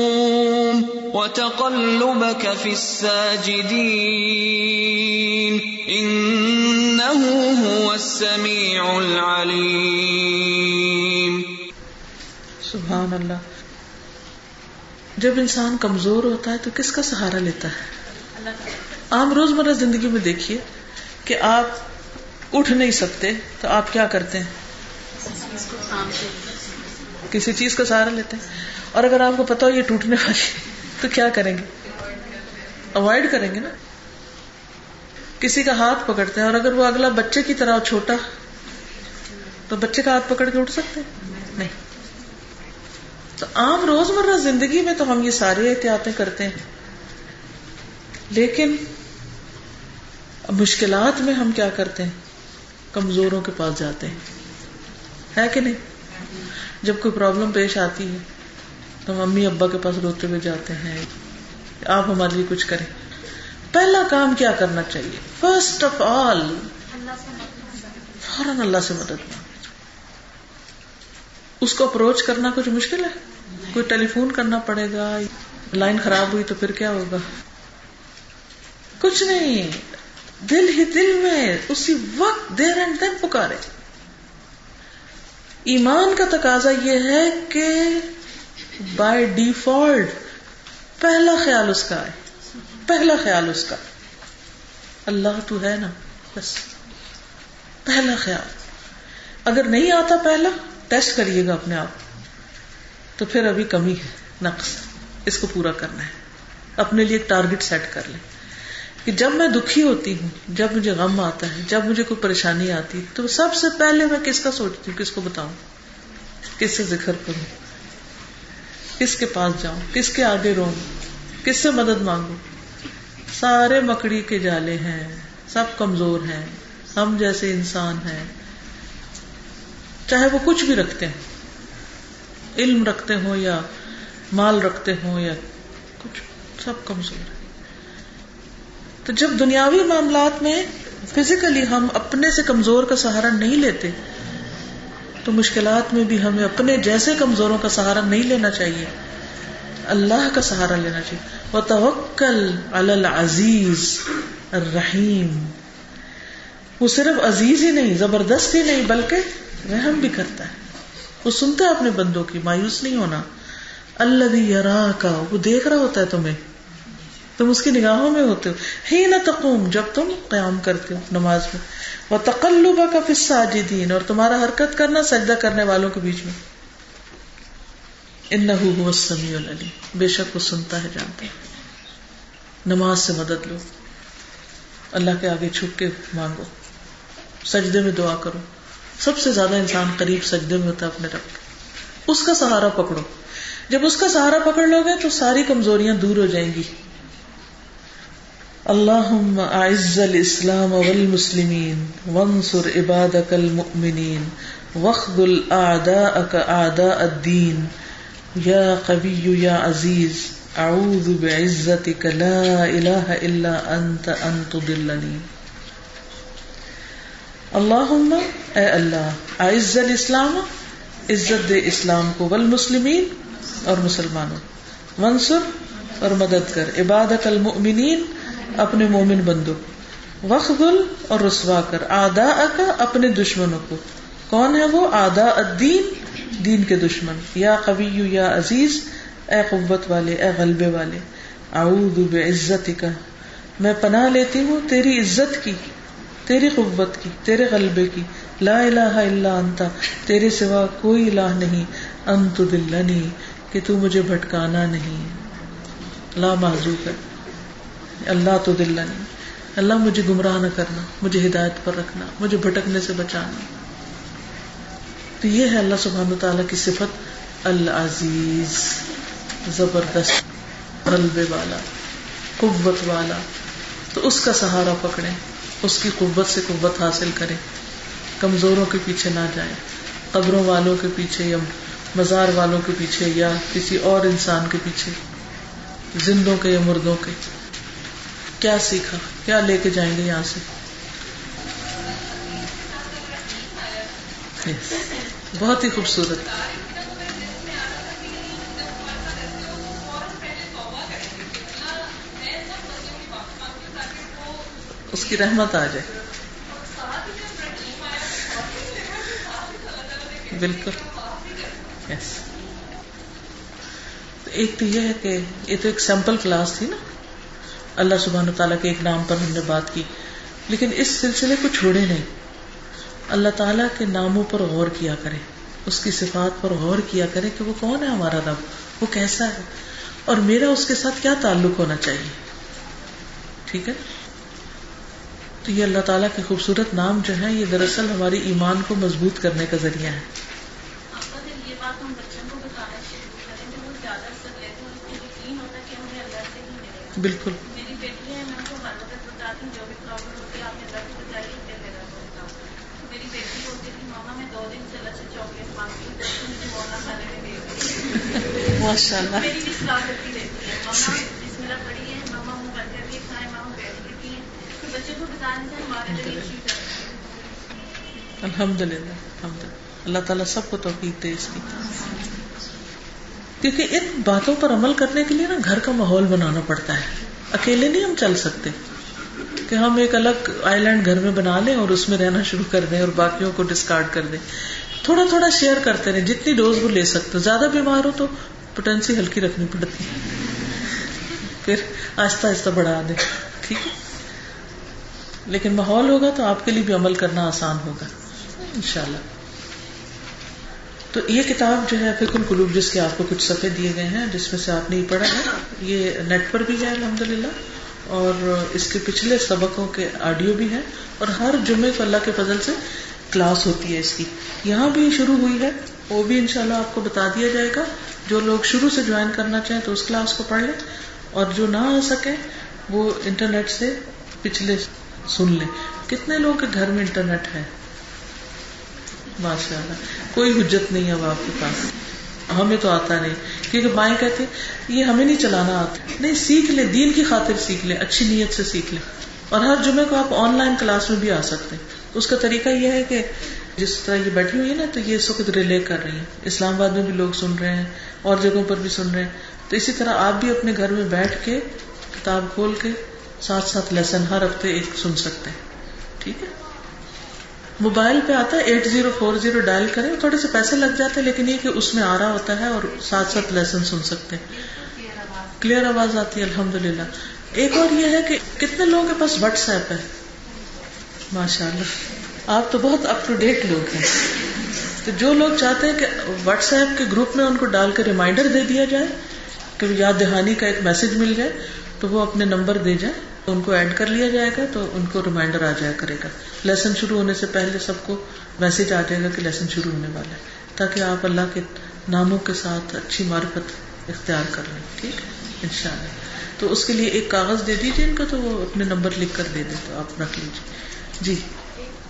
وتقلبك في الساجدين انه هو السميع العليم. سبحان اللہ جب انسان کمزور ہوتا ہے تو کس کا سہارا لیتا ہے؟ عام روز مرہ زندگی میں دیکھیے کہ آپ اٹھ نہیں سکتے تو آپ کیا کرتے ہیں؟ کسی چیز کا سہارا لیتے ہیں۔ اور اگر آپ کو پتا ہو یہ ٹوٹنے والی، تو کیا کریں گے؟ اوائڈ کریں گے نا۔ کسی کا ہاتھ پکڑتے ہیں اور اگر وہ اگلا بچے کی طرح چھوٹا، تو بچے کا ہاتھ پکڑ کے اٹھ سکتے نہیں۔ تو عام روزمرہ زندگی میں تو ہم یہ ساری احتیاطیں کرتے ہیں۔ لیکن مشکلات میں ہم کیا کرتے ہیں؟ کمزوروں کے پاس جاتے ہیں۔ ہے کہ نہیں؟ جب کوئی پرابلم پیش آتی ہے، تو ہم امی ابا کے پاس روتے ہوئے جاتے ہیں، آپ ہمارے لیے کچھ کریں۔ پہلا کام کیا کرنا چاہیے؟ فرسٹ آف آل فوراً اللہ سے مدد مانگ اس کو اپروچ کرنا کچھ مشکل ہے؟ کوئی ٹیلی فون کرنا پڑے گا لائن خراب ہوئی تو پھر کیا ہوگا؟ کچھ نہیں۔ دل ہی دل میں، اسی وقت دیر اینڈ دین پکارے۔ ایمان کا تقاضا یہ ہے کہ بائی ڈیفالٹ پہلا خیال اس کا ہے، پہلا خیال اس کا۔ اللہ تو ہے نا، بس۔ پہلا خیال۔ اگر نہیں آتا پہلا ٹیسٹ کریے گا اپنے آپ۔ تو پھر ابھی کمی ہے، نقص۔ اس کو پورا کرنا ہے۔ اپنے لیے ایک ٹارگٹ سیٹ کر لیں۔ کہ جب میں دکھی ہوتی ہوں، جب مجھے غم آتا ہے، جب مجھے کوئی پریشانی آتی ہے، تو سب سے پہلے میں کس کا سوچتی ہوں، کس کو بتاؤں؟ کس سے ذکر کروں؟ کس کے پاس جاؤں؟ کس کے آگے رو کس سے مدد مانگوں؟ سارے مکڑی کے جالے ہیں، سب کمزور ہیں، ہم جیسے انسان ہیں۔ چاہے وہ کچھ بھی رکھتے ہیں علم رکھتے ہوں یا مال رکھتے ہوں یا کچھ، سب کمزور ہے تو جب دنیاوی معاملات میں فزیکلی ہم اپنے سے کمزور کا سہارا نہیں لیتے، تو مشکلات میں بھی ہمیں اپنے جیسے کمزوروں کا سہارا نہیں لینا چاہیے۔ اللہ کا سہارا لینا چاہیے۔ وہ توکل العزیز الرحیم وہ صرف عزیز ہی نہیں، زبردست ہی نہیں، بلکہ رحم بھی کرتا ہے۔ وہ سنتا ہے اپنے بندوں کی، مایوس نہیں ہونا۔ اللہ یرا کا وہ دیکھ رہا ہوتا ہے تمہیں۔ تم اس کی نگاہوں میں ہوتے ہو۔ ہی نہ تقوم، جب تم قیام کرتے ہو نماز میں۔ وہ تقلبہ کا فصہ دین اور تمہارا حرکت کرنا، سجدہ کرنے والوں کے بیچ میں۔ ان سمیع العلیم بے شک وہ سنتا ہے، جانتا ہے۔ نماز سے مدد لو۔ اللہ کے آگے چھپ کے مانگو۔ سجدے میں دعا کرو۔ سب سے زیادہ انسان قریب سجدے میں ہوتا ہے اپنے رب اس کا سہارا پکڑو۔ جب اس کا سہارا پکڑ لو گے تو ساری کمزوریاں دور ہو جائیں گی۔ اللهم اعز الاسلام والمسلمين وانصر عبادك المؤمنين واخذل اعداءك اعداء الدين يا قوي يا عزيز اعوذ بعزتك لا اله الا انت ان تضلني اللهم اے اللہ اعز الاسلام عزت دے اسلام کو والمسلمین اور مسلمانوں منصر اور مدد کر عبادت المؤمنین اپنے مومن بندو وقت اور رسوا کر آدا کا اپنے دشمنوں کو۔ کون ہے وہ؟ آدا الدین، دین کے دشمن۔ یا قوی، یا عزیز، اے قوت والے، اے غلبے والے۔ اعوذ بعزت کا میں پناہ لیتی ہوں تیری عزت کی، تیری قوت کی، تیرے غلبے کی۔ لا الہ الا انتا تیرے سوا کوئی الہ نہیں۔ انت دلنی، کہ تو مجھے بھٹکانا نہیں۔ لا محضوب ہے۔ اللہ تو دل نہیں اللہ مجھے گمراہ نہ کرنا، مجھے ہدایت پر رکھنا، مجھے بھٹکنے سے بچانا۔ تو یہ ہے اللہ سبحان تعالیٰ کی صفت، العزیز، زبردست غلبے والا، قوت والا۔ تو اس کا سہارا پکڑے اس کی قوت سے قوت حاصل کرے کمزوروں کے پیچھے نہ جائیں، قبروں والوں کے پیچھے یا مزار والوں کے پیچھے یا کسی اور انسان کے پیچھے، زندوں کے یا مردوں کے۔ کیا سیکھا؟ کیا لے کے جائیں گے یہاں سے؟ بہت ہی خوبصورت۔ اس کی رحمت آ جائے۔ بالکل۔ ایک تو یہ ہے کہ یہ تو ایک سیمپل کلاس تھی نا۔ اللہ سبحان تعالیٰ کے ایک نام پر ہم نے بات کی۔ لیکن اس سلسلے کو چھوڑے نہیں۔ اللہ تعالیٰ کے ناموں پر غور کیا کرے۔ اس کی صفات پر غور کیا کرے کہ وہ کون ہے ہمارا رب؟ وہ کیسا ہے؟ اور میرا اس کے ساتھ کیا تعلق ہونا چاہیے؟ ٹھیک ہے؟ تو یہ اللہ تعالیٰ کے خوبصورت نام جو ہے یہ دراصل ہماری ایمان کو مضبوط کرنے کا ذریعہ ہے۔ بالکل میری بیٹی ہوتی تھی ماما میں دو دن سے اللہ سے چاکلیٹ مانگتی ہوں تو مجھے مونا کھانے میں دے ماشاء اللہ میری بھی صلاح کرتی رہتی ہے ماما بسم اللہ پڑھی ہے ماما منہ بند کر کے کھائے ماما بیٹھ کے پیے تو بچے کو بتانے سے ہمارے لیے چیز الحمد للہ الحمد اللہ تعالیٰ سب کو توفیق دے اس کی۔ کیونکہ ان باتوں پر عمل کرنے کے لیے نا گھر کا ماحول بنانا پڑتا ہے۔ اکیلے نہیں ہم چل سکتے کہ ہم ایک الگ آئی لینڈ گھر میں بنا لیں اور اس میں رہنا شروع کر دیں اور باقیوں کو ڈسکارڈ کر دیں۔ تھوڑا تھوڑا شیئر کرتے رہیں جتنی ڈوز وہ لے سکتے زیادہ بیمار ہو تو پوٹینسی ہلکی رکھنی پڑتی پھر آہستہ آہستہ بڑھا دیں ٹھیک ہے لیکن ماحول ہوگا تو آپ کے لیے بھی عمل کرنا آسان ہوگا انشاءاللہ تو یہ کتاب جو ہے فکر القلوب جس کے آپ کو کچھ صفحے دیے گئے ہیں جس میں سے آپ نے یہ پڑھا ہے یہ نیٹ پر بھی ہے الحمد للہ اور اس کے پچھلے سبقوں کے آڈیو بھی ہے اور ہر جمعے کو اللہ کے فضل سے کلاس ہوتی ہے اس کی یہاں بھی شروع ہوئی ہے وہ بھی انشاءاللہ آپ کو بتا دیا جائے گا جو لوگ شروع سے جوائن کرنا چاہیں تو اس کلاس کو پڑھ لیں اور جو نہ آ سکے وہ انٹرنیٹ سے پچھلے سن لیں۔ کتنے لوگوں کے گھر میں انٹرنیٹ ہے؟ ماشاء اللہ کوئی حجت نہیں ہے اب آپ کے پاس۔ ہمیں تو آتا نہیں۔ کیونکہ مائیں کہتے یہ ہمیں نہیں چلانا آتا۔ نہیں، سیکھ لیں، دین کی خاطر سیکھ لیں، اچھی نیت سے سیکھ لیں۔ اور ہر جمعے کو آپ آن لائن کلاس میں بھی آ سکتے ہیں۔ اس کا طریقہ یہ ہے کہ جس طرح یہ بیٹھی ہوئی ہے نا، تو یہ اس وقت ریلے کر رہی ہے اسلام آباد میں بھی لوگ سن رہے ہیں، اور جگہوں پر بھی سن رہے ہیں۔ تو اسی طرح آپ بھی اپنے گھر میں بیٹھ کے کتاب کھول کے ساتھ ساتھ لیسن ہر ہفتے ایک سن سکتے ہیں۔ ٹھیک ہے؟ موبائل پہ آتا ہے eight zero four zero dial کریں، تھوڑے سے پیسے لگ جاتے ہیں، لیکن یہ کہ اس میں آ رہا ہوتا ہے اور ساتھ ساتھ لیسن سن سکتے ہیں۔ کلیئر آواز آتی ہے الحمد للہ ایک اور یہ ہے کہ کتنے لوگوں کے پاس واٹس ایپ ہے؟ ماشاء اللہ آپ تو بہت اپ ٹو ڈیٹ لوگ ہیں۔ تو جو لوگ چاہتے ہیں کہ واٹس ایپ کے گروپ میں ان کو ڈال کر ریمائنڈر دے دیا جائے کہ یاد دہانی کا ایک میسج مل جائے، تو وہ اپنے نمبر دے جائیں، تو ان کو ایڈ کر لیا جائے گا، تو ان کو ریمائنڈر آ جایا کرے گا۔ لیسن شروع ہونے سے پہلے سب کو میسج آ جائے گا کہ لیسن شروع ہونے والا ہے۔ تاکہ آپ اللہ کے ناموں کے ساتھ اچھی معرفت اختیار کر لیں، ٹھیک؟ ان شاء اللہ تو اس کے لیے ایک کاغذ دے دیجیے ان کا، تو وہ اپنے نمبر لکھ کر دے دیں، تو آپ رکھ لیجیے جی۔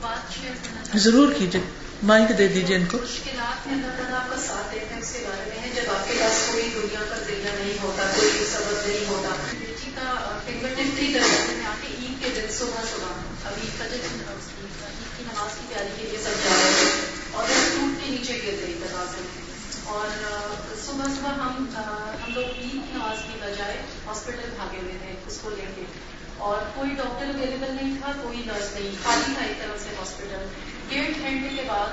ضرور کیجیے مائک دے دیجیے ان کو۔ مشکلات میں اللہ تعالیٰ آپ کا ساتھ دیتے ہیں اس کے بارے میں ہے، جب آپ کے پاس کوئی دنیا کا ذریعہ نہیں ہوتا، کوئی سبب نہیں ہوتا۔ بیٹی کا فنگر ٹپ تھری درجے میں کے عید کے دن صبح صبح ابھی عید کی نماز کی تیاری کے لیے سب جا رہے تھے اور ٹوٹ کے نیچے گر گئی دروازے اور صبح صبح ہم ہم لوگ عید کی نماز کی بجائے ہاسپٹل بھاگے ہوئے تھے اس کو لے کے۔ اور کوئی ڈاکٹر اویلیبل نہیں تھا، کوئی نرس نہیں، خالی تھا ایک طرف سے ہاسپٹل ڈیڑھ گھنٹے کے بعد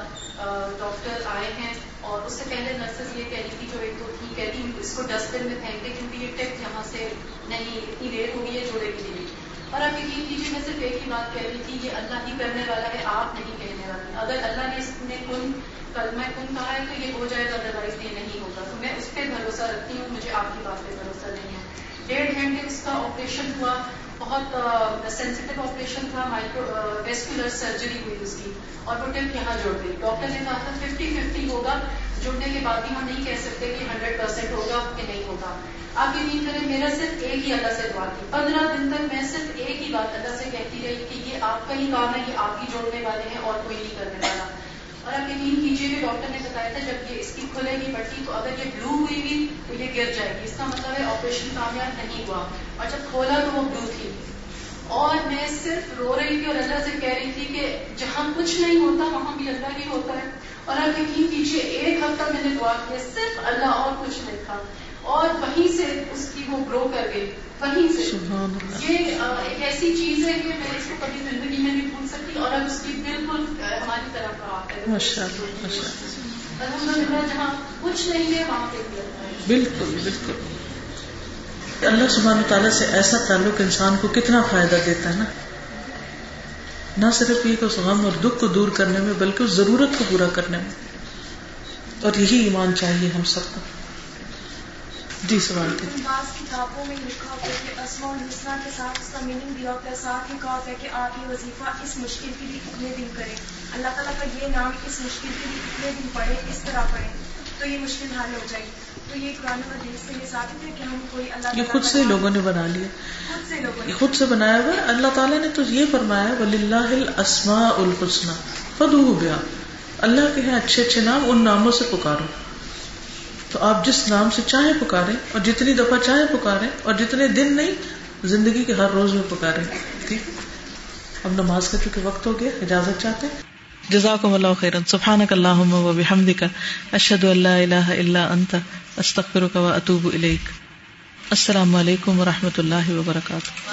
ڈاکٹر آئے ہیں اور اس سے پہلے نرسز یہ کہہ رہی تھی جو ایک تو تھی کہتی اس کو ڈسٹ بن میں پھینک دے کیونکہ یہ ٹپ یہاں سے نہیں، اتنی دیر ہوگی ہے، جوڑے کے لیے۔ اور آپ یقین کیجیے، میں صرف ایک ہی بات کہہ رہی تھی، یہ اللہ ہی کرنے والا ہے، آپ نہیں کہنے والی اگر اللہ نے اس نے کن کلمہ کن کہا ہے، تو یہ ہو جائے گا ادروائز یہ نہیں ہوگا۔ تو میں اس پہ بھروسہ رکھتی ہوں، مجھے آپ کی بات پہ بھروسہ نہیں ہے۔ ڈیڑھ گھنٹے اس کا آپریشن ہوا، بہت سینسٹیو آپریشن تھا مائکرو ویسکولر سرجری ہوئی اس کی اور وہ ٹپ یہاں جڑ گئی۔ ڈاکٹر نے کہا تھا ففٹی ففٹی ہوگا، جڑنے کے بعد بھی ہم نہیں کہہ سکتے کہ ہنڈریڈ پرسینٹ ہوگا کہ نہیں ہوگا۔ آپ یقین کریں، میرا صرف ایک ہی اللہ سے دعا تھی۔ پندرہ دن تک میں صرف ایک ہی بات اللہ سے کہتی رہی کہ یہ آپ کا ہی کام ہے، یہ آپ ہی جوڑنے والے ہیں اور کوئی نہیں کرنے والا۔ اور آپ یقین کیجیے کہ ڈاکٹر نے بتایا تھا جب یہ اس کی کھلے گی پٹی تو اگر یہ بلو ہوئی گی تو یہ گر جائے گی۔ اس کا مطلب ہے آپریشن کامیاب نہیں ہوا۔ اور جب کھولا تو وہ بلو تھی۔ اور میں صرف رو رہی تھی اور اللہ سے کہہ رہی تھی کہ جہاں کچھ نہیں ہوتا وہاں بھی اللہ ہی ہوتا ہے۔ اور آپ یقین کیجیے ایک ہفتہ میں نے دعا کیا، صرف اللہ اور کچھ نہیں تھا۔ اور وہیں سے اس کی وہ گرو کر گئی. وہیں سے. یہ ایک ایسی چیز ہے کہ میں اس کو کبھی زندگی میں نہیں بھول سکتی اور اب اس کی بالکل ہماری طرف الحمد للہ جہاں کچھ نہیں ہے وہاں پہ بالکل بالکل. اللہ سبحانہ تعالیٰ سے ایسا تعلق انسان کو کتنا فائدہ دیتا ہے نا؟ نہ صرف یہ کہ اس غم اور دکھ کو دور کرنے میں بلکہ اس ضرورت کو پورا کرنے میں. اور یہی ایمان چاہیے ہم سب کو. جی سوال بعض کتابوں میں لکھا ہوتا ہے کہ اسما الحسنہ کے ساتھ اس کا میننگ دیا ہوتا ہے ساتھ ہی کہا ہوتا ہے کہ آپ یہ وظیفہ اس مشکل کے لیے اتنے دن کریں۔ اللہ تعالیٰ کا یہ نام اس مشکل کے لیے اتنے دن پڑھے اس طرح پڑھیں۔ تو یہ مشکل حل ہو جائے۔ تو یہ قرآن حدیث سے یہ ثابت ہے کہ ہم کوئی اللہ یہ خود سے لوگوں نے بنا لیا۔ خود سے لوگوں نے یہ خود سے بنایا ہوا ہے۔ اللہ تعالیٰ نے تو یہ فرمایا وللہ الاسماء الحسنى۔ فدعوه بها۔ اللہ کے ہیں اچھے اچھے نام ان ناموں سے پکارو۔ تو آپ جس نام سے چاہیں پکاریں اور جتنی دفعہ چاہیں پکاریں اور جتنے دن نہیں، زندگی کے ہر روز میں پکاریں، ٹھیک؟ اب نماز کا چونکہ وقت ہو گیا، اجازت چاہتے ہیں؟ جزاکم اللہ خیرا سبحانک اللہم و بحمدک، اشہد ان لا الہ الا انت، استغفرک و اتوب الیک۔ السلام علیکم و رحمۃ اللہ وبرکاتہ۔